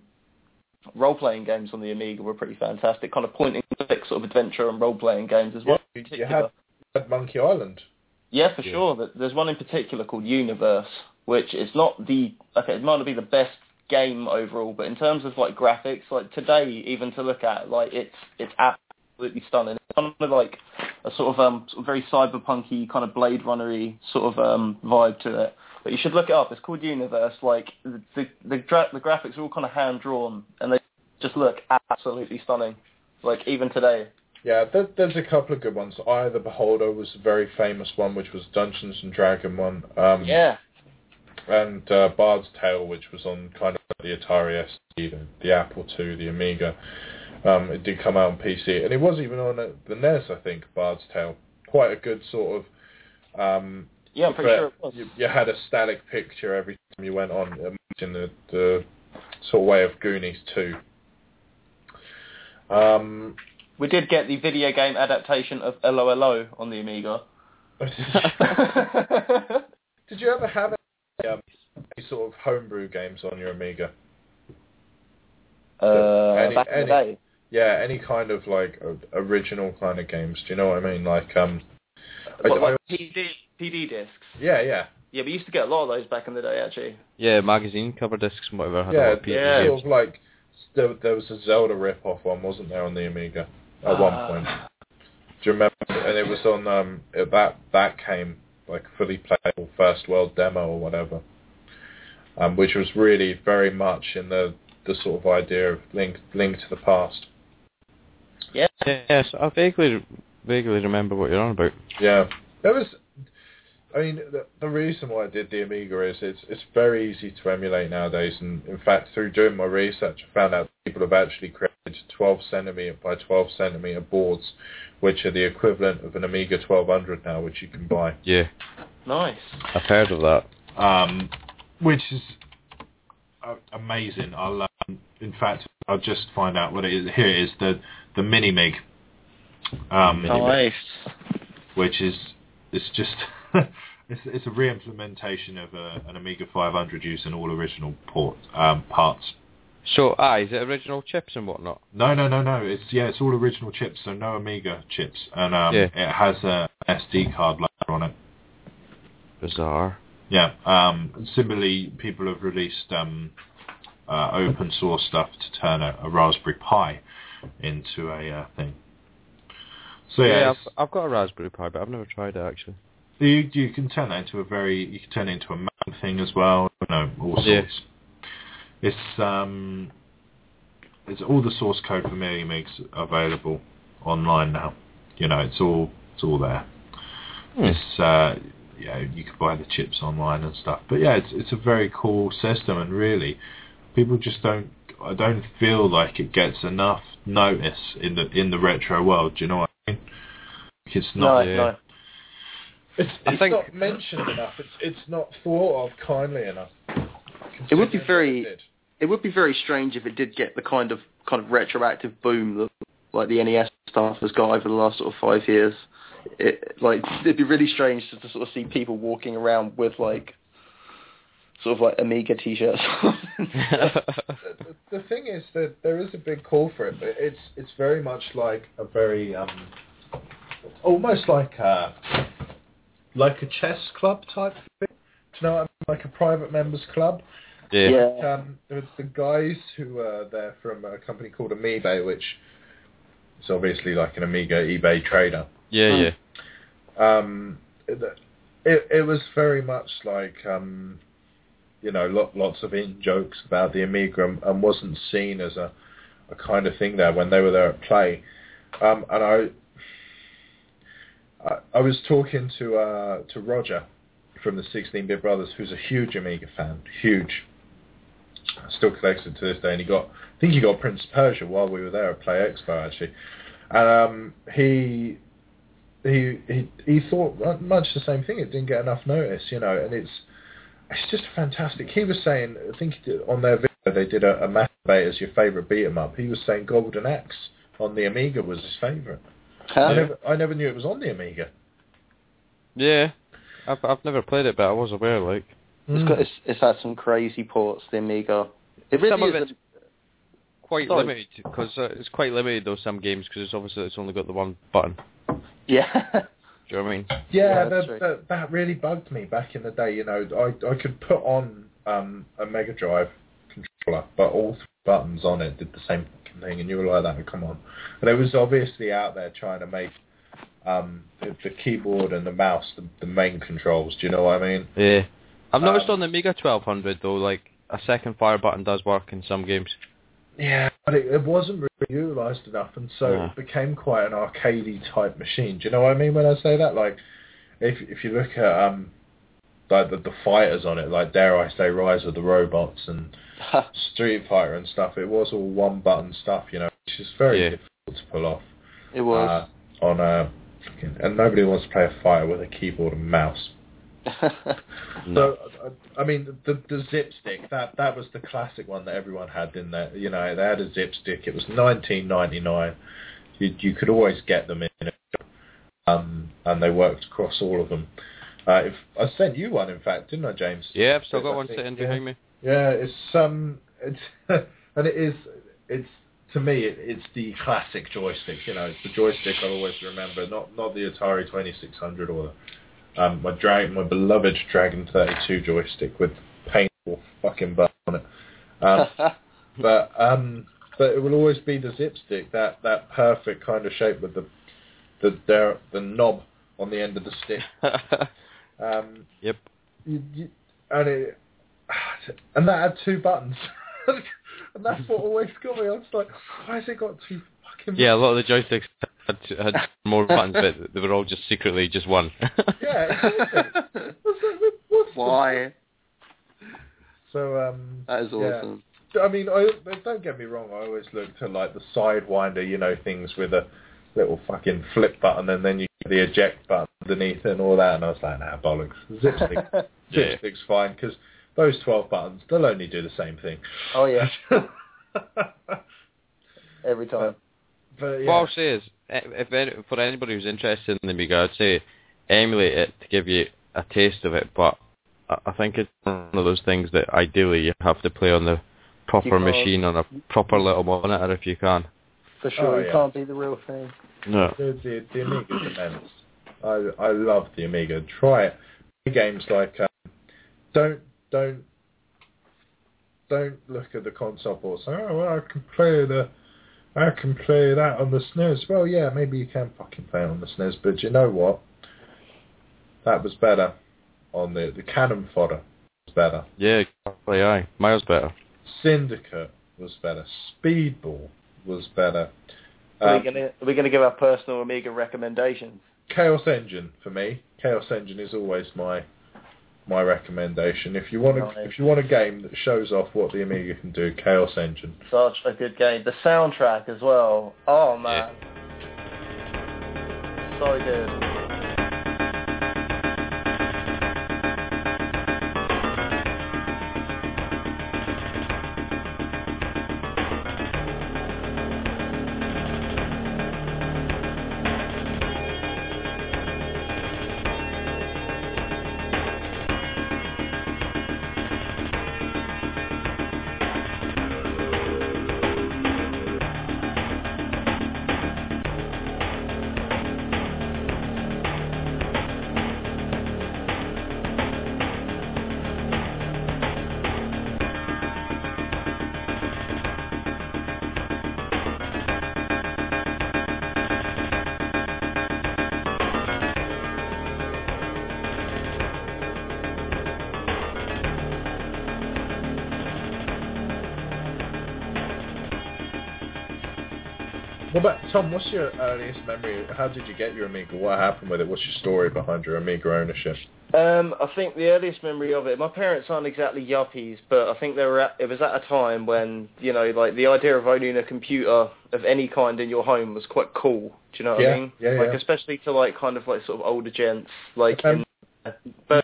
role-playing games on the Amiga were pretty fantastic. Kind of point-and-click sort of adventure and role-playing games as well. you, you had, had Monkey Island. Yeah, for Yeah. sure. There's one in particular called Universe, which is not the okay. It might not be the best game overall, but in terms of like graphics, like today, even to look at, like it's it's absolutely stunning. It's kind of like a sort of um very cyberpunky kind of Blade Runnery sort of um vibe to it. But you should look it up. It's called Universe. Like the the the, dra- the graphics are all kind of hand drawn, and they just look absolutely stunning. Like even today. Yeah, there, there's a couple of good ones. Eye of the Beholder was a very famous one, which was Dungeons and Dragon one. Um, Yeah. And uh, Bard's Tale, which was on kind of the Atari ST, the, the Apple II, the Amiga. Um, it did come out on PC, and it was even on uh, the NES, I think. Bard's Tale, quite a good sort of. Um, Yeah, I'm pretty sure it was. You, you had a static picture every time you went on, um, in the, the sort of way of Goonies too. Um, We did get the video game adaptation of LOLO on the Amiga. [LAUGHS] did you ever have um, any sort of homebrew games on your Amiga? uh, Any- back in any- the day. Yeah, any kind of like original kind of games. Do you know what I mean? Like, um, What, I- like PD, PD discs. yeah, yeah, Yeah, we used to get a lot of those back in the day, actually. Yeah, magazine cover discs and whatever. had yeah. lot of PhD yeah. Sort games. of like there, there was a Zelda rip-off one, wasn't there, on the Amiga at one Ah. point? Do you remember? And it was on um it- that that came like fully playable first world demo or whatever, um, which was really very much in the the sort of idea of link link to the past. Yes, Yes, I vaguely vaguely remember what you're on about. Yeah, there was. I mean, the, the reason why I did the Amiga is it's it's very easy to emulate nowadays, and in fact, through doing my research, I found out people have actually created 12 centimeter by 12 centimeter boards, which are the equivalent of an Amiga 1200 now, which you can buy. Yeah, Nice. I've heard of that. Um, which is uh, amazing. I'll, um, in fact, I'll just find out what it is. Here it is, the the Minimig. Um, Nice. which is it's just [LAUGHS] it's it's a re-implementation of a, an Amiga 500 using all original port um, parts. So, ah, is it original chips and whatnot? No, no, no, no. It's yeah, it's all original chips, so no Amiga chips, and um, Yeah. it has a SD card later on it. Bizarre. Yeah. Um, similarly, people have released um, uh, open source stuff to turn a, a Raspberry Pi into a uh, thing. So yeah, yeah, I've, I've got a Raspberry Pi, but I've never tried it actually. You you can turn that into a very you can turn it into a Mac thing as well. You know, all sorts. Yeah. It's um, it's all the source code for Minimigs available online now. You know, it's all it's all there. Hmm. It's uh, yeah, you can buy the chips online and stuff. But yeah, it's it's a very cool system, and really, people just don't. I don't feel like it gets enough notice in the in the retro world. Do you know what I mean? It's not. no, no. It's, I think- not mentioned enough. It's it's not thought of kindly enough. It would be very- it. It would be very strange if it did get the kind of kind of retroactive boom that like the NES stuff has got over the last sort of five years. It like it'd be really strange to, to sort of see people walking around with like sort of like Amiga t-shirts. the, [LAUGHS] the thing is that there is a big call for it, but it's it's very much like a very um, almost like a like a chess club type thing. Do you know what I mean? Like a private members club. Yeah. yeah. Um, the, the guys who are there from a company called AmiBay, which is obviously like an Amiga eBay trader. Yeah, yeah. um, it, it it was very much like um, you know, lot, lots of in jokes about the Amiga and, and wasn't seen as a, a kind of thing there when they were there at play. Um, and I, I, I was talking to uh, to Roger from the 16-bit Brothers, who's a huge Amiga fan, huge. Still collected to this day, and he got, I think he got Prince of Persia while we were there at Play Expo actually, and um, he he he he thought much the same thing. It didn't get enough notice, you know, and it's it's just fantastic. He was saying, I think on their video they did a, a masturbate as your favourite beat 'em up. He was saying Golden Axe on the Amiga was his favourite. Huh? I never I never knew it was on the Amiga. Yeah, I've I've never played it, but I was aware. Like, It's got it's, it's had some crazy ports. The Amiga. It really Some of is. it's quite Sorry. limited because uh, it's quite limited though. Some games because it's obviously it's only got the one button. yeah. Do you know what I mean? Yeah, Yeah, that's that, that that really bugged me back in the day. You know, I I could put on um, a Mega Drive controller, but all three buttons on it did the same thing, and you were like, "That come on!" And it was obviously out there trying to make um, the, the keyboard and the mouse the, the main controls. Do you know what I mean? Yeah. I've noticed Um, on the Amiga 1200 though, like a second fire button does work in some games. Yeah, but it, it wasn't really utilised enough, and so Yeah. it became quite an arcadey type machine. Do you know what I mean when I say that? Like, if if you look at um, like the, the fighters on it, like dare I say, Rise of the Robots and [LAUGHS] Street Fighter and stuff, it was all one button stuff, you know, which is very Yeah. difficult to pull off. it was. Uh, on a, and nobody wants to play a fighter with a keyboard and mouse. [LAUGHS] So, I, I mean, the the zip stick that that was the classic one that everyone had, didn't they? You know, they had a zip stick. It was 1999. You you could always get them in, um, and they worked across all of them. Uh, if I sent you one, in fact, didn't I, James? yeah, I've still got I one think, sitting yeah. behind me. Yeah, it's um, it's [LAUGHS] and it is it's to me it, it's the classic joystick. You know, it's the joystick I'll always remember, not not the Atari Twenty Six Hundred or um, my drag my beloved Dragon Thirty Two joystick with painful fucking butt on it. Um, [LAUGHS] but um, but it will always be the zip stick, that that perfect kind of shape with the the the, the knob on the end of the stick. [LAUGHS] Um, yep. you, you, and it [SIGHS] and that had two buttons, [LAUGHS] and that's what always got me. I was like, why has it got two fucking? Yeah, a lot of the joysticks had, had more [LAUGHS] buttons, but they were all just secretly just one. Yeah, exactly. [LAUGHS] What's that- what's Why? So um, That is yeah. awesome. I mean, I, don't get me wrong. I always look to like the sidewinder, you know, things with a little fucking flip button, and then you get the eject button underneath it and all that. And I was like, nah, bollocks. Zip stick, [LAUGHS] zip Yeah. stick's fine because those twelve buttons, they'll only do the same thing. Oh yeah, every time. but yeah, What I'll say is, if any, for anybody who's interested in the Amiga, I'd say emulate it to give you a taste of it. But I I think it's one of those things that ideally you have to play on the proper can't- machine on a proper little monitor if you can. For sure, Oh, it yeah. can't be the real thing. No. the, the, the Amiga's immense. I I love the Amiga. Try it. Games like um, don't don't don't look at the console port. Say, oh, well, I can play the I can play that on the SNES. Well, yeah, maybe you can fucking play it on the SNES, but you know what? That was better on the the Cannon fodder was better. Yeah, exactly, aye. Miles better. Syndicate was better. Speedball was better. Are Um, we gonna are we gonna give our personal Amiga recommendations? Chaos Engine for me. Chaos Engine is always my my recommendation. If you want a, if you want a game that shows off what the Amiga can do, Chaos Engine. Such a good game. The soundtrack as well. Oh man, so good. Tom? What's your earliest memory? How did you get your Amiga? What happened with it? What's your story behind your Amiga ownership? Um, I think the earliest memory of it, my parents aren't exactly yuppies, but I think they were at, it was at a time when, you know, like the idea of owning a computer of any kind in your home was quite cool. Do you know what Yeah, I mean? yeah, like yeah. especially to like kind of like sort of older gents, like Um, in uh,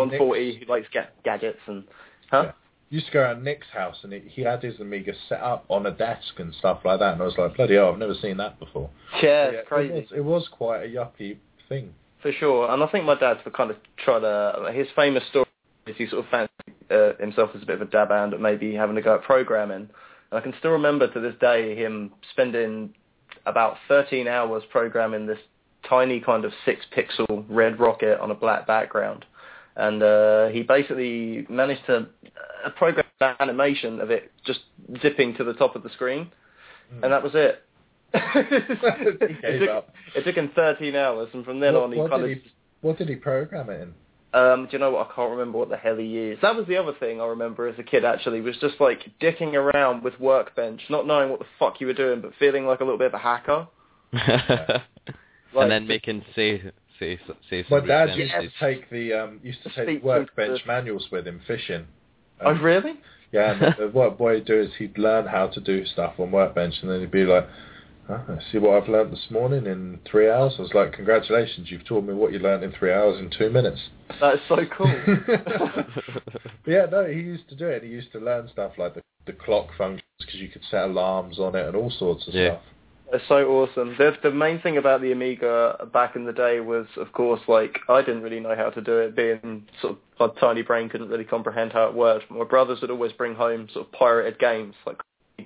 on 40 who likes ga- gadgets and, huh? Yeah. Used to go around Nick's house and he, he had his Amiga set up on a desk and stuff like that, and I was like, bloody hell, I've never seen that before. Yeah, Yeah, crazy. It was, it was quite a yuppie thing. For sure, and I think my dad's kind of trying to. His famous story is he sort of fancied uh, himself as a bit of a dab hand at maybe having to go at programming. And I can still remember to this day him spending about 13 hours programming this tiny kind of six-pixel red rocket on a black background. And uh, he basically managed to uh, program an animation of it just zipping to the top of the screen, and that was it. [LAUGHS] He it, gave took, up. it took him 13 hours, and from then What- on he what kind did of he- What did he program it in? um, do you know what? I can't remember what the hell he used. That was the other thing I remember as a kid. Actually, was just like dicking around with Workbench, not knowing what the fuck you were doing, but feeling like a little bit of a hacker. [LAUGHS] Like, and then making say say say My dad weird used to take the um, used to take workbench manuals with him fishing. oh Um, really? Yeah, and [LAUGHS] what what he'd do is he'd learn how to do stuff on workbench, and then he'd be like, oh, "See what I've learned this morning in three hours." I was like, "Congratulations, you've taught me what you learned in three hours in two minutes." That is so cool. [LAUGHS] But yeah, no, he used to do it. He used to learn stuff like the the clock functions because you could set alarms on it and all sorts of Yeah. stuff. It's so awesome. The, the main thing about the Amiga back in the day was, of course, like I didn't really know how to do it. Being sort of my tiny brain couldn't really comprehend how it worked. My brothers would always bring home sort of pirated games, like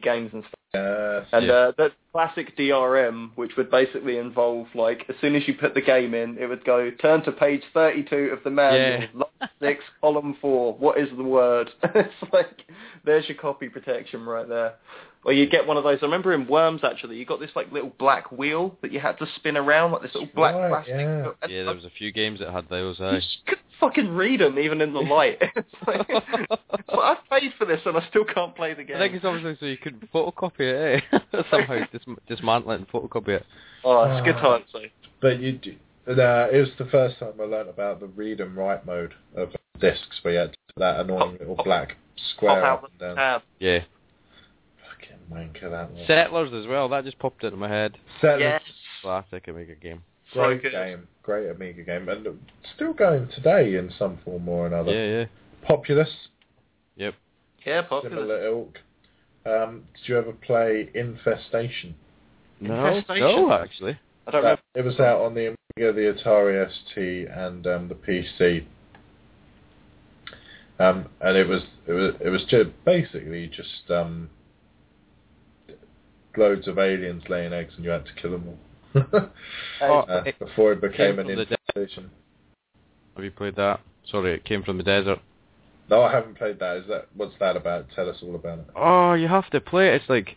games and stuff. Yes. And Yeah. uh, that classic DRM, which would basically involve like as soon as you put the game in, it would go turn to page 32 of the manual, Yeah. [LAUGHS] line six, column four. What is the word? [LAUGHS] it's like there's your copy protection right there. Or you get one of those. I remember in Worms actually, you got this like little black wheel that you had to spin around, like this little black Right, plastic. yeah. and Yeah, there was a few games that had those. you just couldn't fucking read them even in the light. [LAUGHS] it's like, [LAUGHS] it's I've paid for this and I still can't play the game. I think it's obviously so you could photocopy it, eh? [LAUGHS] Somehow dis- dismantle it and photocopy it. oh, it's good Uh, times. though. But you, do- uh, it was the first time I learned about the read and write mode of discs, where you had that annoying little black square up and down. Yeah. Fucking wanker that was. Settlers as well. That just popped into my head. Settlers, Yes. Classic Amiga game. So great good. game, great Amiga game, and still going today in some form or another. Yeah, yeah. Populous, Yep. Yeah, popular. similar ilk. Um, did you ever play Infestation? No, Infestation. no, actually. I don't That- remember. it was out on the Amiga, the Atari ST, and um, the PC. Um, and it was it was it was just basically just um, loads of aliens laying eggs, and you had to kill them all. [LAUGHS] [LAUGHS] Uh, before it became came an from infestation. Have you played that? Sorry, it came from the desert. No, I haven't played that. Is that what's that about? Tell us all about it. Oh, you have to play it. It's like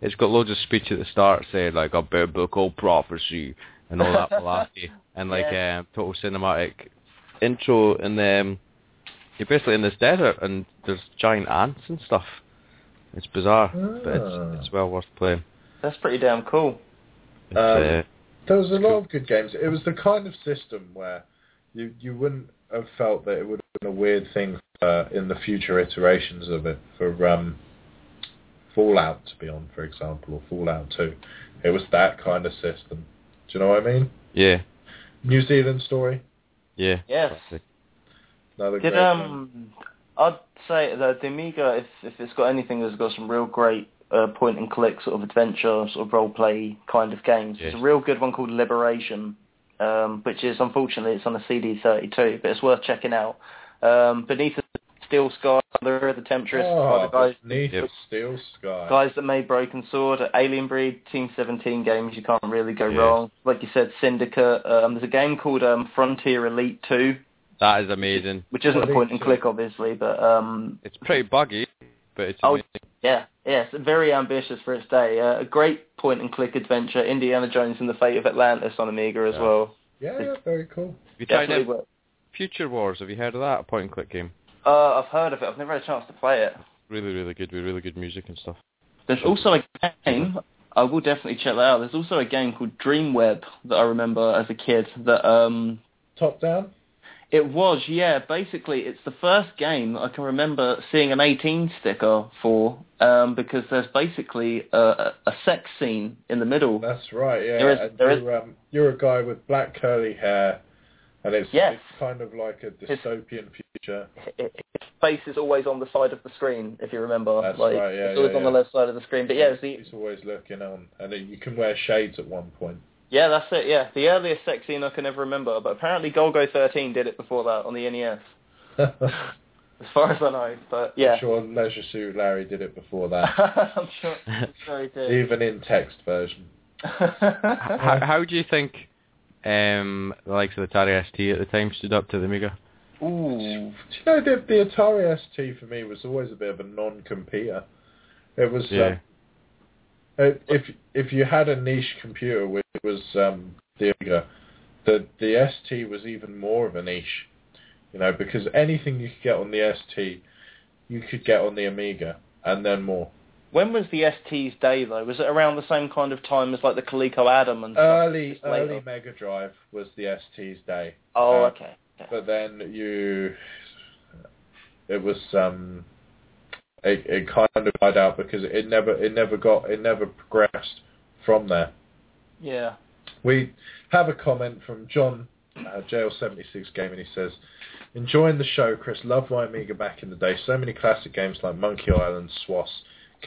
it's got loads of speech at the start saying like a biblical prophecy and all that [LAUGHS] malarkey, and like Yeah. um, total cinematic intro, and then you're basically in this desert and there's giant ants and stuff. It's bizarre, but Ah. it's it's well worth playing. That's pretty damn cool. Um, uh, There was a lot of good games. It was the kind of system where you you wouldn't have felt that it would have been a weird thing uh, in the future iterations of it for um, Fallout to be on, for example, or Fallout 2. It was that kind of system. Do you know what I mean? yeah, New Zealand story. yeah. Yes. Another Did great game. I'd say that the Amiga, if if it's got anything that's got some real great uh, point and click sort of adventure, sort of role play kind of games. There's Yes. a real good one called Liberation, um, which is unfortunately it's on a CD32, but it's worth checking out. Um, Beneath the Steel Sky, Lure of the Temptress, by the Oh, guys Beneath the Steel Sky. guys that made Broken Sword, Alien Breed, Team 17 games, you can't really go Yes. wrong. Like you said, Syndicate. Um, there's a game called um, Frontier Elite 2, That is amazing. which isn't a Elite point and click, obviously, but um, It's pretty buggy, but it's Oh, amazing. yeah, yeah, it's very ambitious for its day. Uh, a great point and click adventure, Indiana Jones and the Fate of Atlantis on Amiga as Yeah. well. Yeah, yeah, very cool. Have you tried Definitely. Future Wars? Have you heard of that? A point and click game. Uh, I've heard of it. I've never had a chance to play it. Really, really good with really good music and stuff. There's also a game I will definitely check that out. There's also a game called Dreamweb that I remember as a kid that um Top down. It was, yeah. Basically, it's the first game I can remember seeing an 18 sticker for, um, because there's basically a, a a sex scene in the middle. That's right. Yeah. There is- and there is- you're, um, you're a guy with black curly hair, and it's, Yes. it's kind of like a dystopian future. His face is always on the side of the screen, if you remember. That's like, right, yeah, It's always yeah, on the left side of the screen. But yeah, it's the, He's always looking on, and you can wear shades at one point. Yeah, that's it. Yeah, the earliest sex scene I can ever remember. But apparently, Golgo 13 did it before that on the NES, [LAUGHS] as far as I know. But yeah, I'm sure Leisure Suit Larry did it before that, [LAUGHS] I'm sure. I'm sure he did. even in text version. [LAUGHS] how, how do you think um, the likes of the Atari ST at the time stood up to the Amiga? Ooh. Do you know the, the Atari ST for me was always a bit of a non-competer. It was Yeah. Um, it- if if you had a niche computer, which was um, the Amiga, the the ST was even more of a niche. You know, because anything you could get on the ST, you could get on the Amiga, and then more. When was the ST's day though? Was it around the same kind of time as like the Coleco Adam and stuff? Early later? early Mega Drive was the ST's day. Oh, Uh, okay. okay. but then you it was um it, it kind of died out because it never it never got it never progressed from there Yeah. we have a comment from john uh, jail76 gaming he says enjoying the show chris loved my amiga back in the day so many classic games like monkey island swass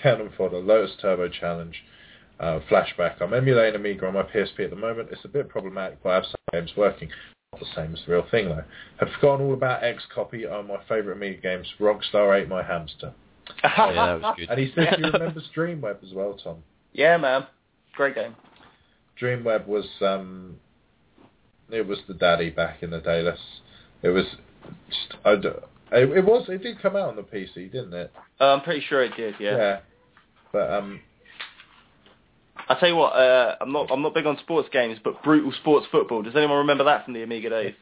cannon fodder lotus turbo challenge uh, flashback i'm emulating amiga on my psp at the moment it's a bit problematic but i have some games working not the same as the real thing though. Have forgotten all about X Copy are my favourite Amiga games. Rockstar ate my hamster. Yeah, that was [LAUGHS] good. And he says he [LAUGHS] remembers Dreamweb as well, Tom. yeah, man. Great game. Dreamweb was um it was the daddy back in the day. That's it was just I d it, it was it did come out on the PC, didn't it? Uh, I'm pretty sure it did. Yeah. But um I tell you what, uh, I'm not I'm not big on sports games, but brutal sports football. Does anyone remember that from the Amiga days?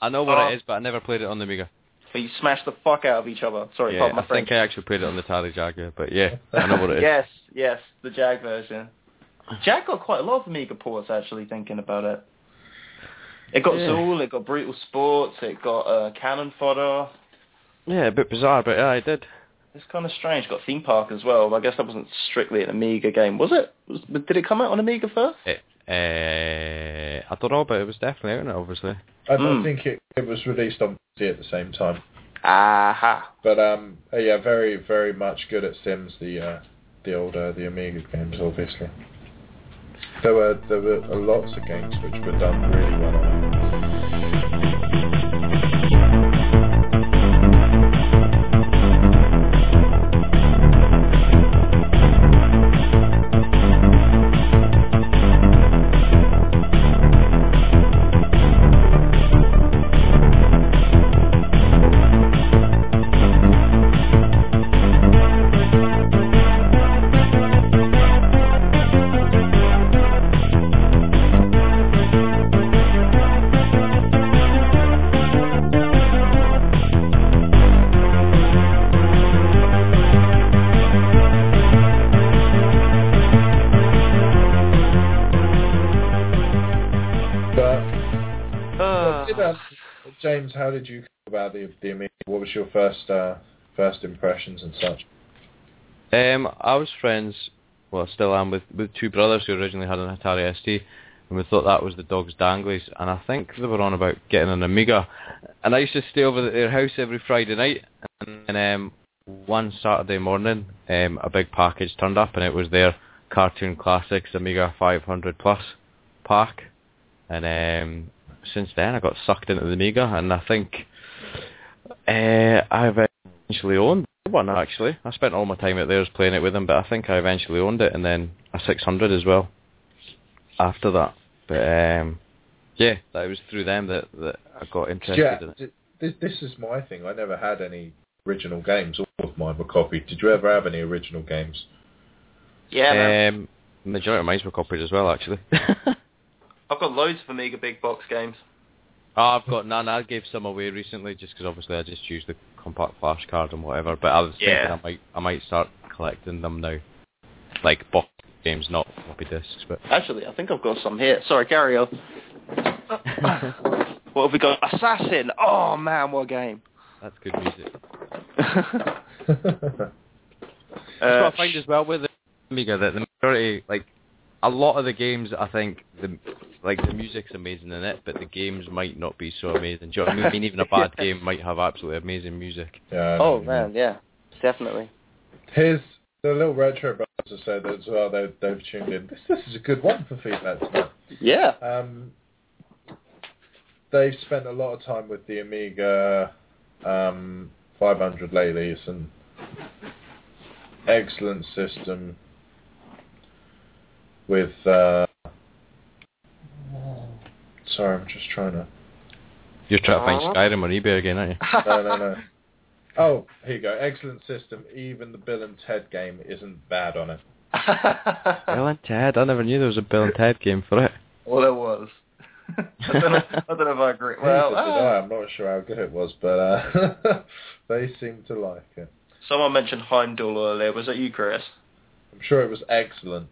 I know what Oh. it is, but I never played it on the Amiga. Where you smash the fuck out of each other. Sorry, yeah, pardon my I French. think I actually played it on the Atari Jaguar, but yeah, I know what it is. Yes, yes, the Jag version. Jag got quite a lot of Amiga ports actually. Thinking about it, it got Yeah. Zool, it got Brutal Sports, it got uh, Cannon Fodder. Yeah, a bit bizarre, but yeah, it did. It's kind of strange. Got Theme Park as well. I guess that wasn't strictly an Amiga game, was it? Was, did it come out on Amiga first? It, uh, I don't know, but it was definitely out on it, obviously. I don't Hmm. think it, it was released on PC at the same time. Aha. But um uh, yeah, very very much good at Sims the uh the older uh, the Amiga games obviously. There were there were lots of games which were done really well how did you feel about the the Amiga? What was your first uh, first impressions and such? Um, I was friends, well, still am, with, with two brothers who originally had an Atari ST, and we thought that was the dog's danglies, and I think they were on about getting an Amiga, and I used to stay over at their house every Friday night, and um, one Saturday morning, um, a big package turned up, and it was their Cartoon Classics Amiga 500 Plus pack, and um, since then I got sucked into the Amiga, and I think uh, I've eventually owned one actually. I spent all my time out there playing it with them, but I think I eventually owned it, and then a 600 as well after that. But um, yeah, that was through them that, that I got interested Yeah, in it. this this is my thing. I never had any original games. All of mine were copied. Did you ever have any original games? yeah, man. Um, majority of mine were copied as well, actually. [LAUGHS] I've got loads of Amiga big box games. oh, I've got none. I gave some away recently, just because obviously I just used the compact flash card and whatever. But I was Yeah. thinking I might I might start collecting them now, like box games, not floppy disks. But Actually, I think I've got some here. Sorry, carry on. [LAUGHS] what have we got? Assassin. Oh man, what a game. that's good music. Uh, That's what I find as well with the Amiga that the majority, like a lot of the games, I think the like the music's amazing in it, but the games might not be so amazing. Do you know what I mean? Even a bad [LAUGHS] game might have absolutely amazing music. yeah. oh man, yeah, definitely. Here's the little retro brothers have said as well. They, they've tuned in. This, this is a good one for feedback tonight. Yeah. Um, they've spent a lot of time with the Amiga um, 500 lately. and excellent system with. Uh, sorry, I'm just trying to. You're trying to find Skyrim on eBay again, aren't you? No, no, no. Oh, here you go. Excellent system. Even the Bill and Ted game isn't bad on it. [LAUGHS] Bill and Ted. I never knew there was a Bill and Ted game for it. well, there was. [LAUGHS] I, don't know, I don't know if I agree. Well, uh, I. I'm not sure how good it was, but uh, [LAUGHS] they seem to like it. someone mentioned Heimdall earlier. Was that you, Chris? I'm sure it was excellent.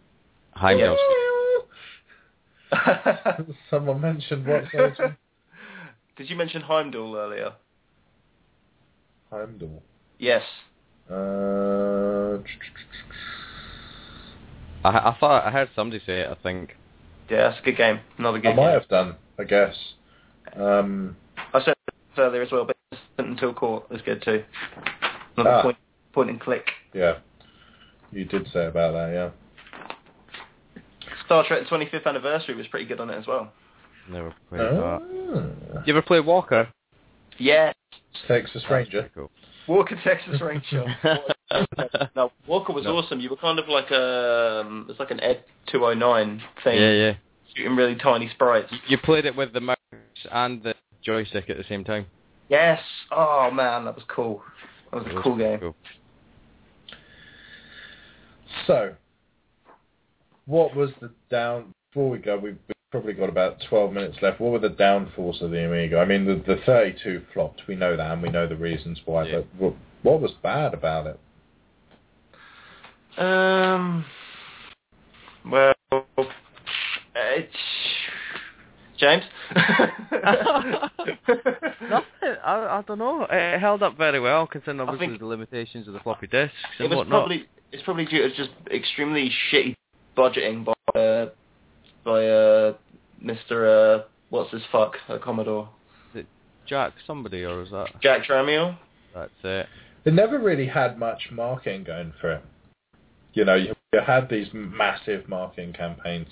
Heimdall. [LAUGHS] Someone mentioned what? sorry, Jim? [LAUGHS] Did you mention Heimdall earlier? Heimdall. Yes. Uh, I, I thought I heard somebody say it. I think. Yeah, that's a good game. Another good I might game. have done, I guess. Um, I said it earlier as well, but until caught is good too. Another Ah. point, point and click. yeah, you did say about that, yeah. Star Trek 25th anniversary was pretty good on it as well. Never played that. You ever played Walker? Yes. Texas Ranger. That's pretty Walker Texas Ranger. cool. [LAUGHS] no, Walker was No. awesome. You were kind of like a, um, it's like an Ed 209 thing, yeah, yeah. shooting really tiny sprites. You- You played it with the mouse and the joystick at the same time. Yes. Oh man, that was cool. That was It a was cool game. cool. So, what was the down? Before we go, we've probably got about 12 minutes left. What were the downfalls of the Amiga? I mean, the, the 32 flopped. We know that, and we know the reasons why. Yeah. But what, what was bad about it? Um. Well, it's James. [LAUGHS] Nothing. I, I don't know. It held up very well, considering obviously the limitations of the floppy disks and It was whatnot. probably it's probably due to just extremely shitty budgeting by uh, by uh, Mr. Uh, what's his fuck uh, Commodore Jack somebody, or is that? Jack Tramiel. That's it. They never really had much marketing going for it. You know, you, you had these massive marketing campaigns.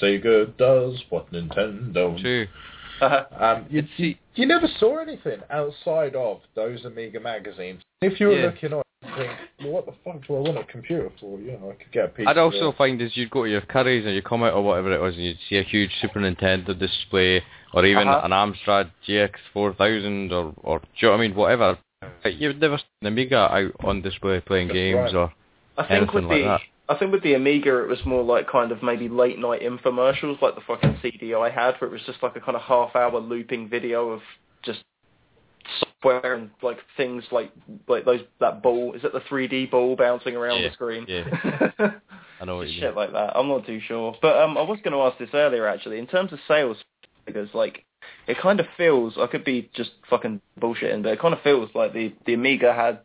Sega does what Nintendo. True. Um, you, It's- you, you never saw anything outside of those Amiga magazines. If you were Yeah. looking on, you think, well, what the fuck do I want a computer for? You know, I could get a piece I'd of also find is you'd go to your Currys or your Comet or whatever it was, and you'd see a huge Super Nintendo display, or even Uh-huh. an Amstrad GX 4000, or or do you know what I mean? Whatever. Like, You'd never see an Amiga out on display playing That's games right. or I think with like the that. I think with the Amiga it was more like kind of maybe late night infomercials like the fucking CD I had where it was just like a kind of half hour looping video of just and like things like like those that ball is it the 3D ball bouncing around Yeah, the screen yeah. [LAUGHS] I know what you shit mean. like that I'm not too sure but um I was going to ask this earlier actually in terms of sales figures like it kind of feels I could be just fucking bullshitting but it kind of feels like the the Amiga had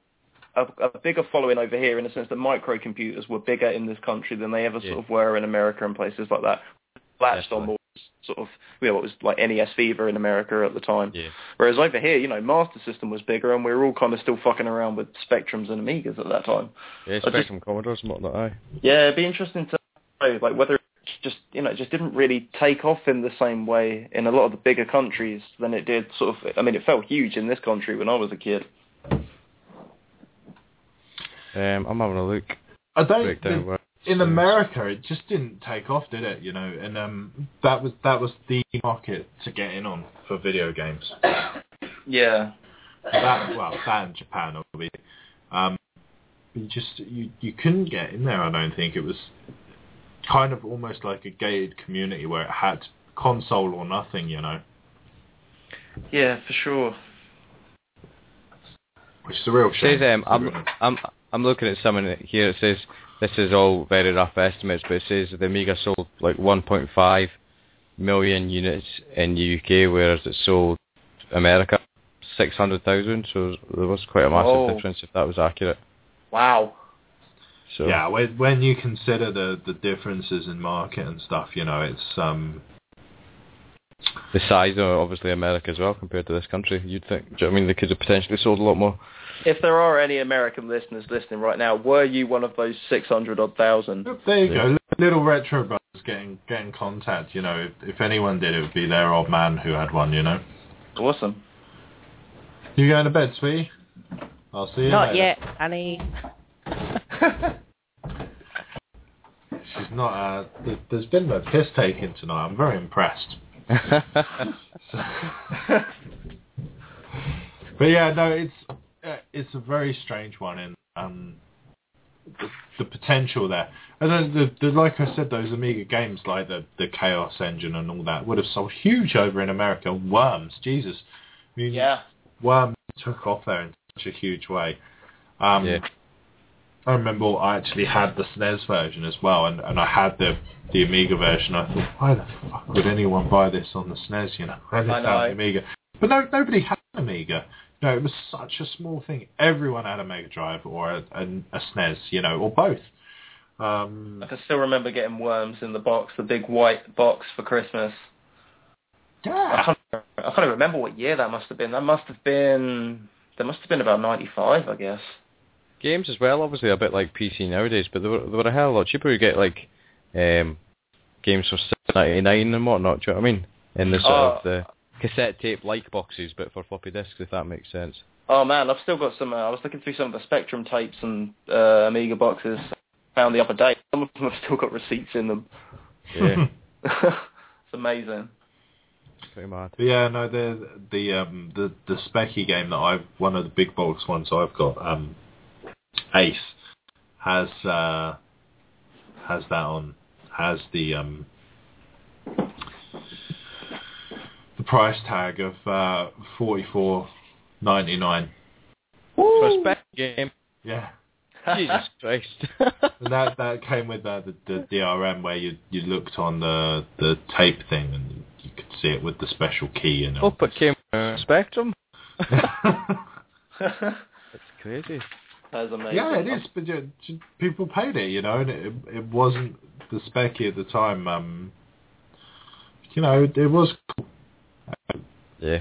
a, a bigger following over here in the sense that microcomputers were bigger in this country than they ever Yeah. sort of were in America and places like that. Latched on Definitely. more sort of, you know, what was like NES Fever in America at the time. Yeah. Whereas over here, you know, Master System was bigger and we were all kind of still fucking around with Spectrums and Amigas at that time. Yeah, just- Spectrum Commodores and whatnot, aye. Yeah, it'd be interesting to know, like, whether it just, you know, it just didn't really take off in the same way in a lot of the bigger countries than it did sort of, I mean, it felt huge in this country when I was a kid. Um, I'm having a look. I don't Breakdown think where- in America it just didn't take off, did it? You know, and um, that was that was the market to get in on for video games. [COUGHS] Yeah. that well, that in Japan obviously. Um, you just you you couldn't get in there. I don't think it was kind of almost like a gated community where it had console or nothing. You know, Yeah, for sure. which is a real shame. says um, I'm I'm I'm looking at someone here. It says this is all very rough estimates, but it says the Amiga sold like 1.5 million units in the UK, whereas it sold America 600,000. So there was quite a massive Oh. difference if that was accurate. Wow. So Yeah, when, when you consider the, the differences in market and stuff, you know, it's um the size of obviously America as well compared to this country, you'd think. Do you know what I mean they could have potentially sold a lot more? If there are any American listeners listening right now, were you one of those 600 odd thousand? there you Yeah. go. Little retro brothers getting get in contact. You know, if, if anyone did, it would be their old man who had one. You know. Awesome. You going to bed, sweetie? I'll see you Not later. yet, honey. [LAUGHS] She's not. Uh, th- there's been no piss taking tonight. I'm very impressed. [LAUGHS] [LAUGHS] But yeah, no, it's it's a very strange one, and um, the, the potential there. And then the, the like I said, those Amiga games like the the Chaos Engine and all that would have sold huge over in America. Worms, Jesus, I mean, Yeah. Worms took off there in such a huge way. Um, Yeah. I remember I actually had the SNES version as well, and, and I had the the Amiga version. I thought, why the fuck would anyone buy this on the SNES? You know, [LAUGHS] I I had know. the Amiga, but no, nobody had an Amiga. You know, it was such a small thing. Everyone had a Mega Drive or a, a, a SNES, you know, or both. Um, I can still remember getting worms in the box, the big white box for Christmas. I yeah, can't, I can't even remember what year that must have been. That must have been. That must have been about 95, I guess. Games as well, obviously a bit like PC nowadays, but they were, they were a hell of a lot cheaper. You get like um, games for six ninety nine and whatnot. Do you know what I mean? In the sort Oh. of the cassette tape like boxes, but for floppy disks, if that makes sense. Oh man, I've still got some. Uh, I was looking through some of the Spectrum tapes and uh, Amiga boxes found the other day. Some of them have still got receipts in them. Yeah, [LAUGHS] [LAUGHS] it's amazing. pretty mad. Yeah, no, the the um the the specky game that I've one of the big box ones I've got, um, Ace, has uh has that on has the um the price tag of uh forty four ninety nine. For a spec game, Yeah. [LAUGHS] Jesus Christ. [LAUGHS] And that that came with uh, the, the DRM where you you looked on the the tape thing and you could see it with the special key and all. Hope it came uh, Spectrum. [LAUGHS] That's It's crazy. amazing. Yeah, it is. But yeah, people paid it, you know, and it, it wasn't the specky at the time. Um, you know, it, it was cool. Yeah.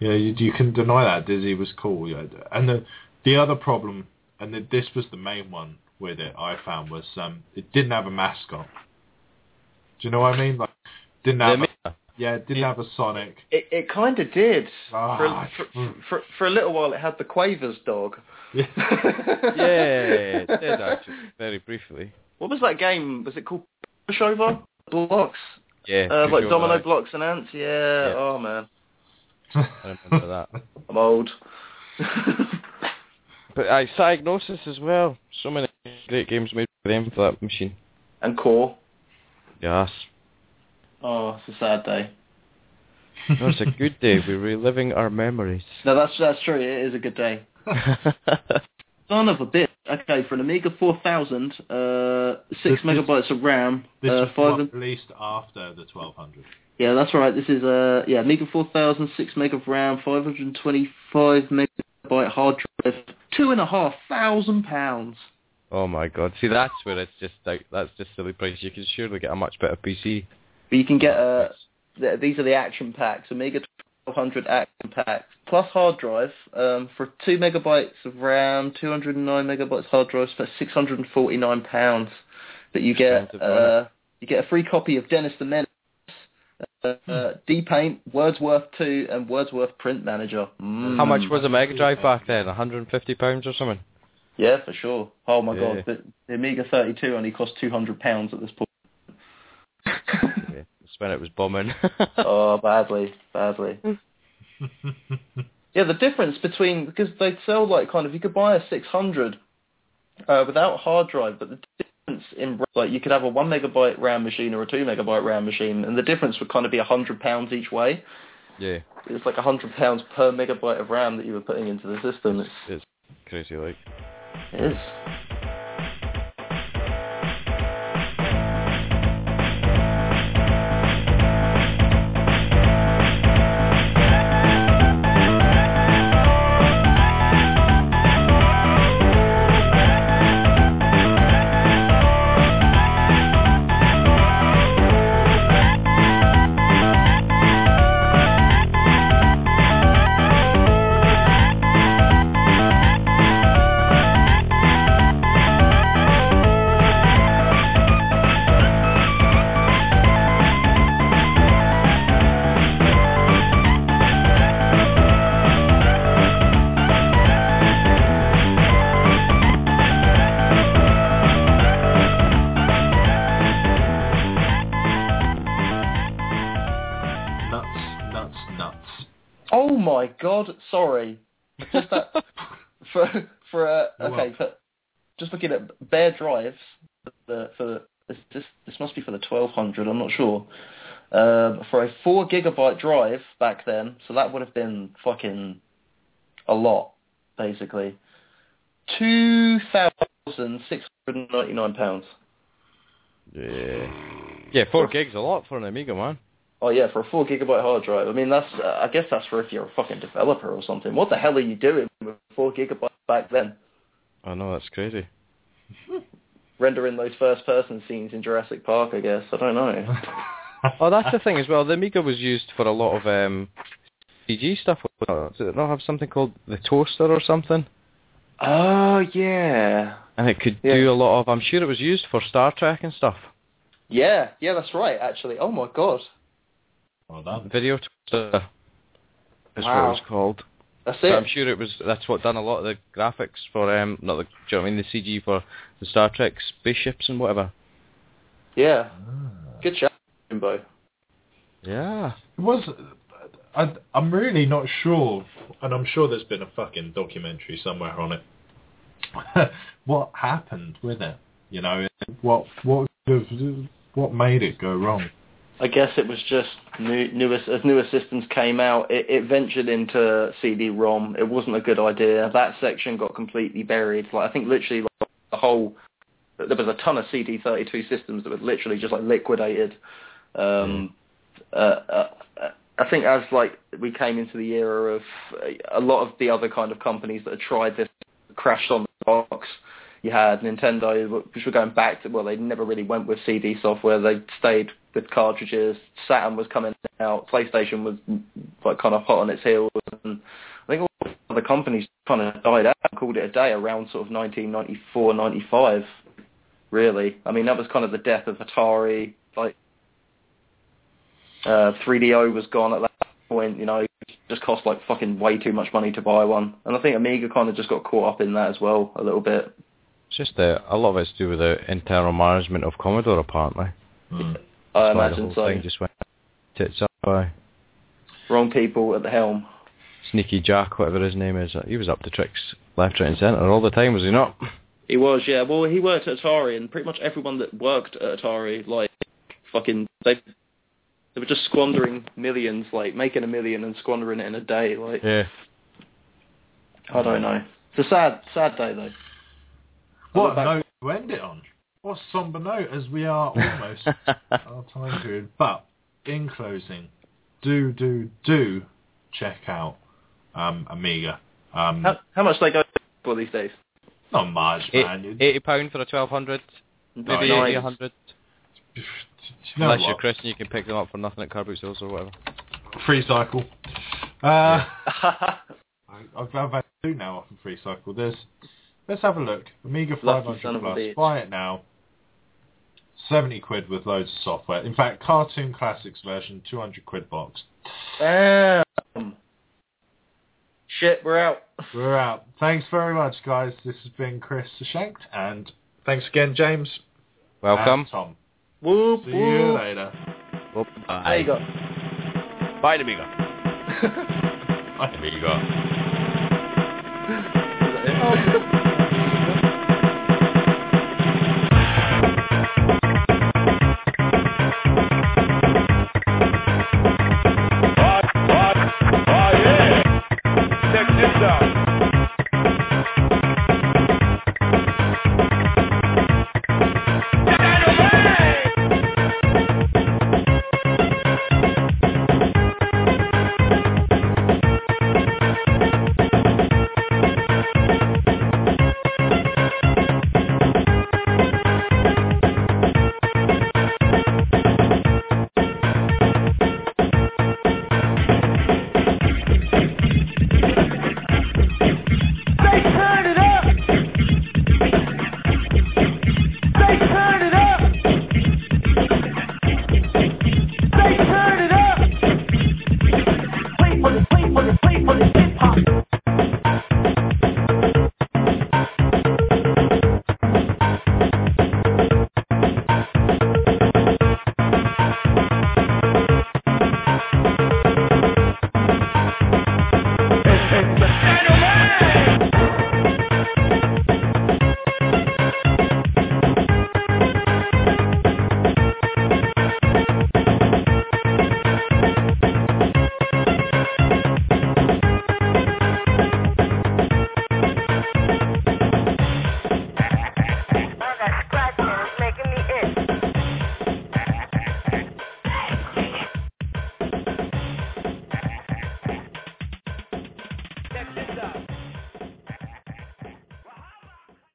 Yeah, you, you can deny that Dizzy was cool. Yeah. And the the other problem, and the, this was the main one with it, I found was um, it didn't have a mascot. Do you know what I mean? Like, didn't have. A, yeah, it didn't have a Sonic. It it kind of did. Ah, for, for, for for a little while, it had the Quavers dog. [LAUGHS] Yeah, it did actually, very briefly. What was that game? Was it called Pushover? Blocks? Yeah. Uh, like Domino. Blocks and Ants? Yeah. Yeah. Oh man, [LAUGHS] I remember that. I'm old. [LAUGHS] But I uh, Psygnosis as well. So many great games made for them for that machine. and Core. Yes. Oh, it's a sad day. [LAUGHS] No, it's a good day. We're reliving our memories. No, that's that's true. It is a good day. Son of a bitch. Okay, for an Amiga 4000, uh, six This- this- megabytes of RAM, This uh, was five. what, released after the 1200. Yeah, that's right. This is uh, yeah, Amiga 4000, six meg of RAM, 525 megabyte hard drive, two and a half thousand pounds. oh my god. See, that's where it's just like, that's just silly price. You can surely get a much better PC. But you can get uh, th- these are the action packs, Amiga 1200 action packs plus hard drive um, for two megabytes of RAM, 209 megabytes hard drive for 649 pounds. But you get uh, you get a free copy of Dennis the Menace. Uh, uh, D-Paint, Wordsworth 2, and Wordsworth Print Manager. Mm. How much was a Mega Drive back then? 150 pounds or something? Yeah, for sure. Oh my Yeah. god, the, the Amiga 32 only cost 200 pounds at this point. [LAUGHS] yeah. That's when it was bombing. [LAUGHS] oh, badly, badly. [LAUGHS] Yeah, the difference between because they sell like kind of you could buy a 600 uh, without hard drive, but the difference in like you could have a one megabyte RAM machine or a two megabyte RAM machine, and the difference would kind of be a hundred pounds each way. yeah. It's like a hundred pounds per megabyte of RAM that you were putting into the system. It's, It's crazy like. it is. God, sorry. Just that [LAUGHS] for for uh, okay, for, just looking at bare drives for the for this this this must be for the twelve hundred. I'm not sure. Um, for a four gigabyte drive back then, so that would have been fucking a lot, basically. Two thousand six hundred ninety nine pounds. Yeah. Yeah, four gigs a lot for an Amiga, man. Oh yeah, for a four gigabyte hard drive. I mean, that's uh, I guess that's for if you're a fucking developer or something. What the hell are you doing with four gigabytes back then? I know that's crazy. [LAUGHS] Rendering those first person scenes in Jurassic Park, I guess. I don't know. [LAUGHS] Oh, that's the thing as well. The Amiga was used for a lot of um, CG stuff. Did it not have something called the toaster or something? oh yeah, And it could Yeah. do a lot of. I'm sure it was used for Star Trek and stuff. yeah, yeah. That's right. Actually, oh my god, Well done. Video toaster is what it was called. that's But I'm sure it was. That's what done a lot of the graphics for um, not the. Do you know what I mean? The CG for the Star Trek spaceships and whatever. Yeah, Ah. good job, Jimbo. Yeah. It was. I, I'm really not sure, and I'm sure there's been a fucking documentary somewhere on it. [LAUGHS] what happened with it? You know, what what what made it go wrong? I guess it was just new, newer as newer systems came out, it, it ventured into CD-ROM. It wasn't a good idea. That section got completely buried. Like I think literally like, the whole there was a ton of CD32 systems that were literally just like liquidated. Um, uh, uh, I think as like we came into the era of uh, a lot of the other kind of companies that had tried this crashed on the box. You had Nintendo, which were going back to well, they never really went with CD software. They stayed with cartridges. Saturn was coming out. PlayStation was like kind of hot on its heels, and I think all the other companies kind of died out and called it a day around sort of 1994, 95. Really, I mean that was kind of the death of Atari. Like uh, 3DO was gone at that point. You know, it just cost like fucking way too much money to buy one, and I think Amiga kind of just got caught up in that as well a little bit. It's just uh, a lot of it's to do with the internal management of Commodore, apparently. Hmm. I That's imagine the so. thing just went tits up by Wrong people at the helm. Sneaky Jack, whatever his name is. He was up to tricks left, right, and centre all the time, was he not? He was, yeah. Well, he worked at Atari, and pretty much everyone that worked at Atari, like, fucking, they they were just squandering millions, like making a million and squandering it in a day. Like, Yeah. I don't know. It's a sad, sad day though. What look note to end it on? What somber note as we are almost [LAUGHS] our time period. But in closing, do do do check out um, Amiga. Um, How, how much they go for these days? not much, Eight- man. You- Eighty pound for a twelve hundred, maybe Oh, eighty, yeah. a hundred. you know Unless you're Christian, you can pick them up for nothing at car boot sales or whatever. Free cycle. Uh, [LAUGHS] I- I'm glad I do now off of free cycle. There's, let's have a look. Amiga Lucky 500 plus. Buy it now. 70 quid with loads of software. In fact, Cartoon Classics version, 200 quid box. Damn. Shit, we're out. [LAUGHS] We're out. Thanks very much, guys. This has been Chris Shanked, and thanks again, James. Welcome. And Tom. Whoop, See you whoop. later. There you go. Bye, Amiga. [LAUGHS] Amiga. Oh, [LAUGHS]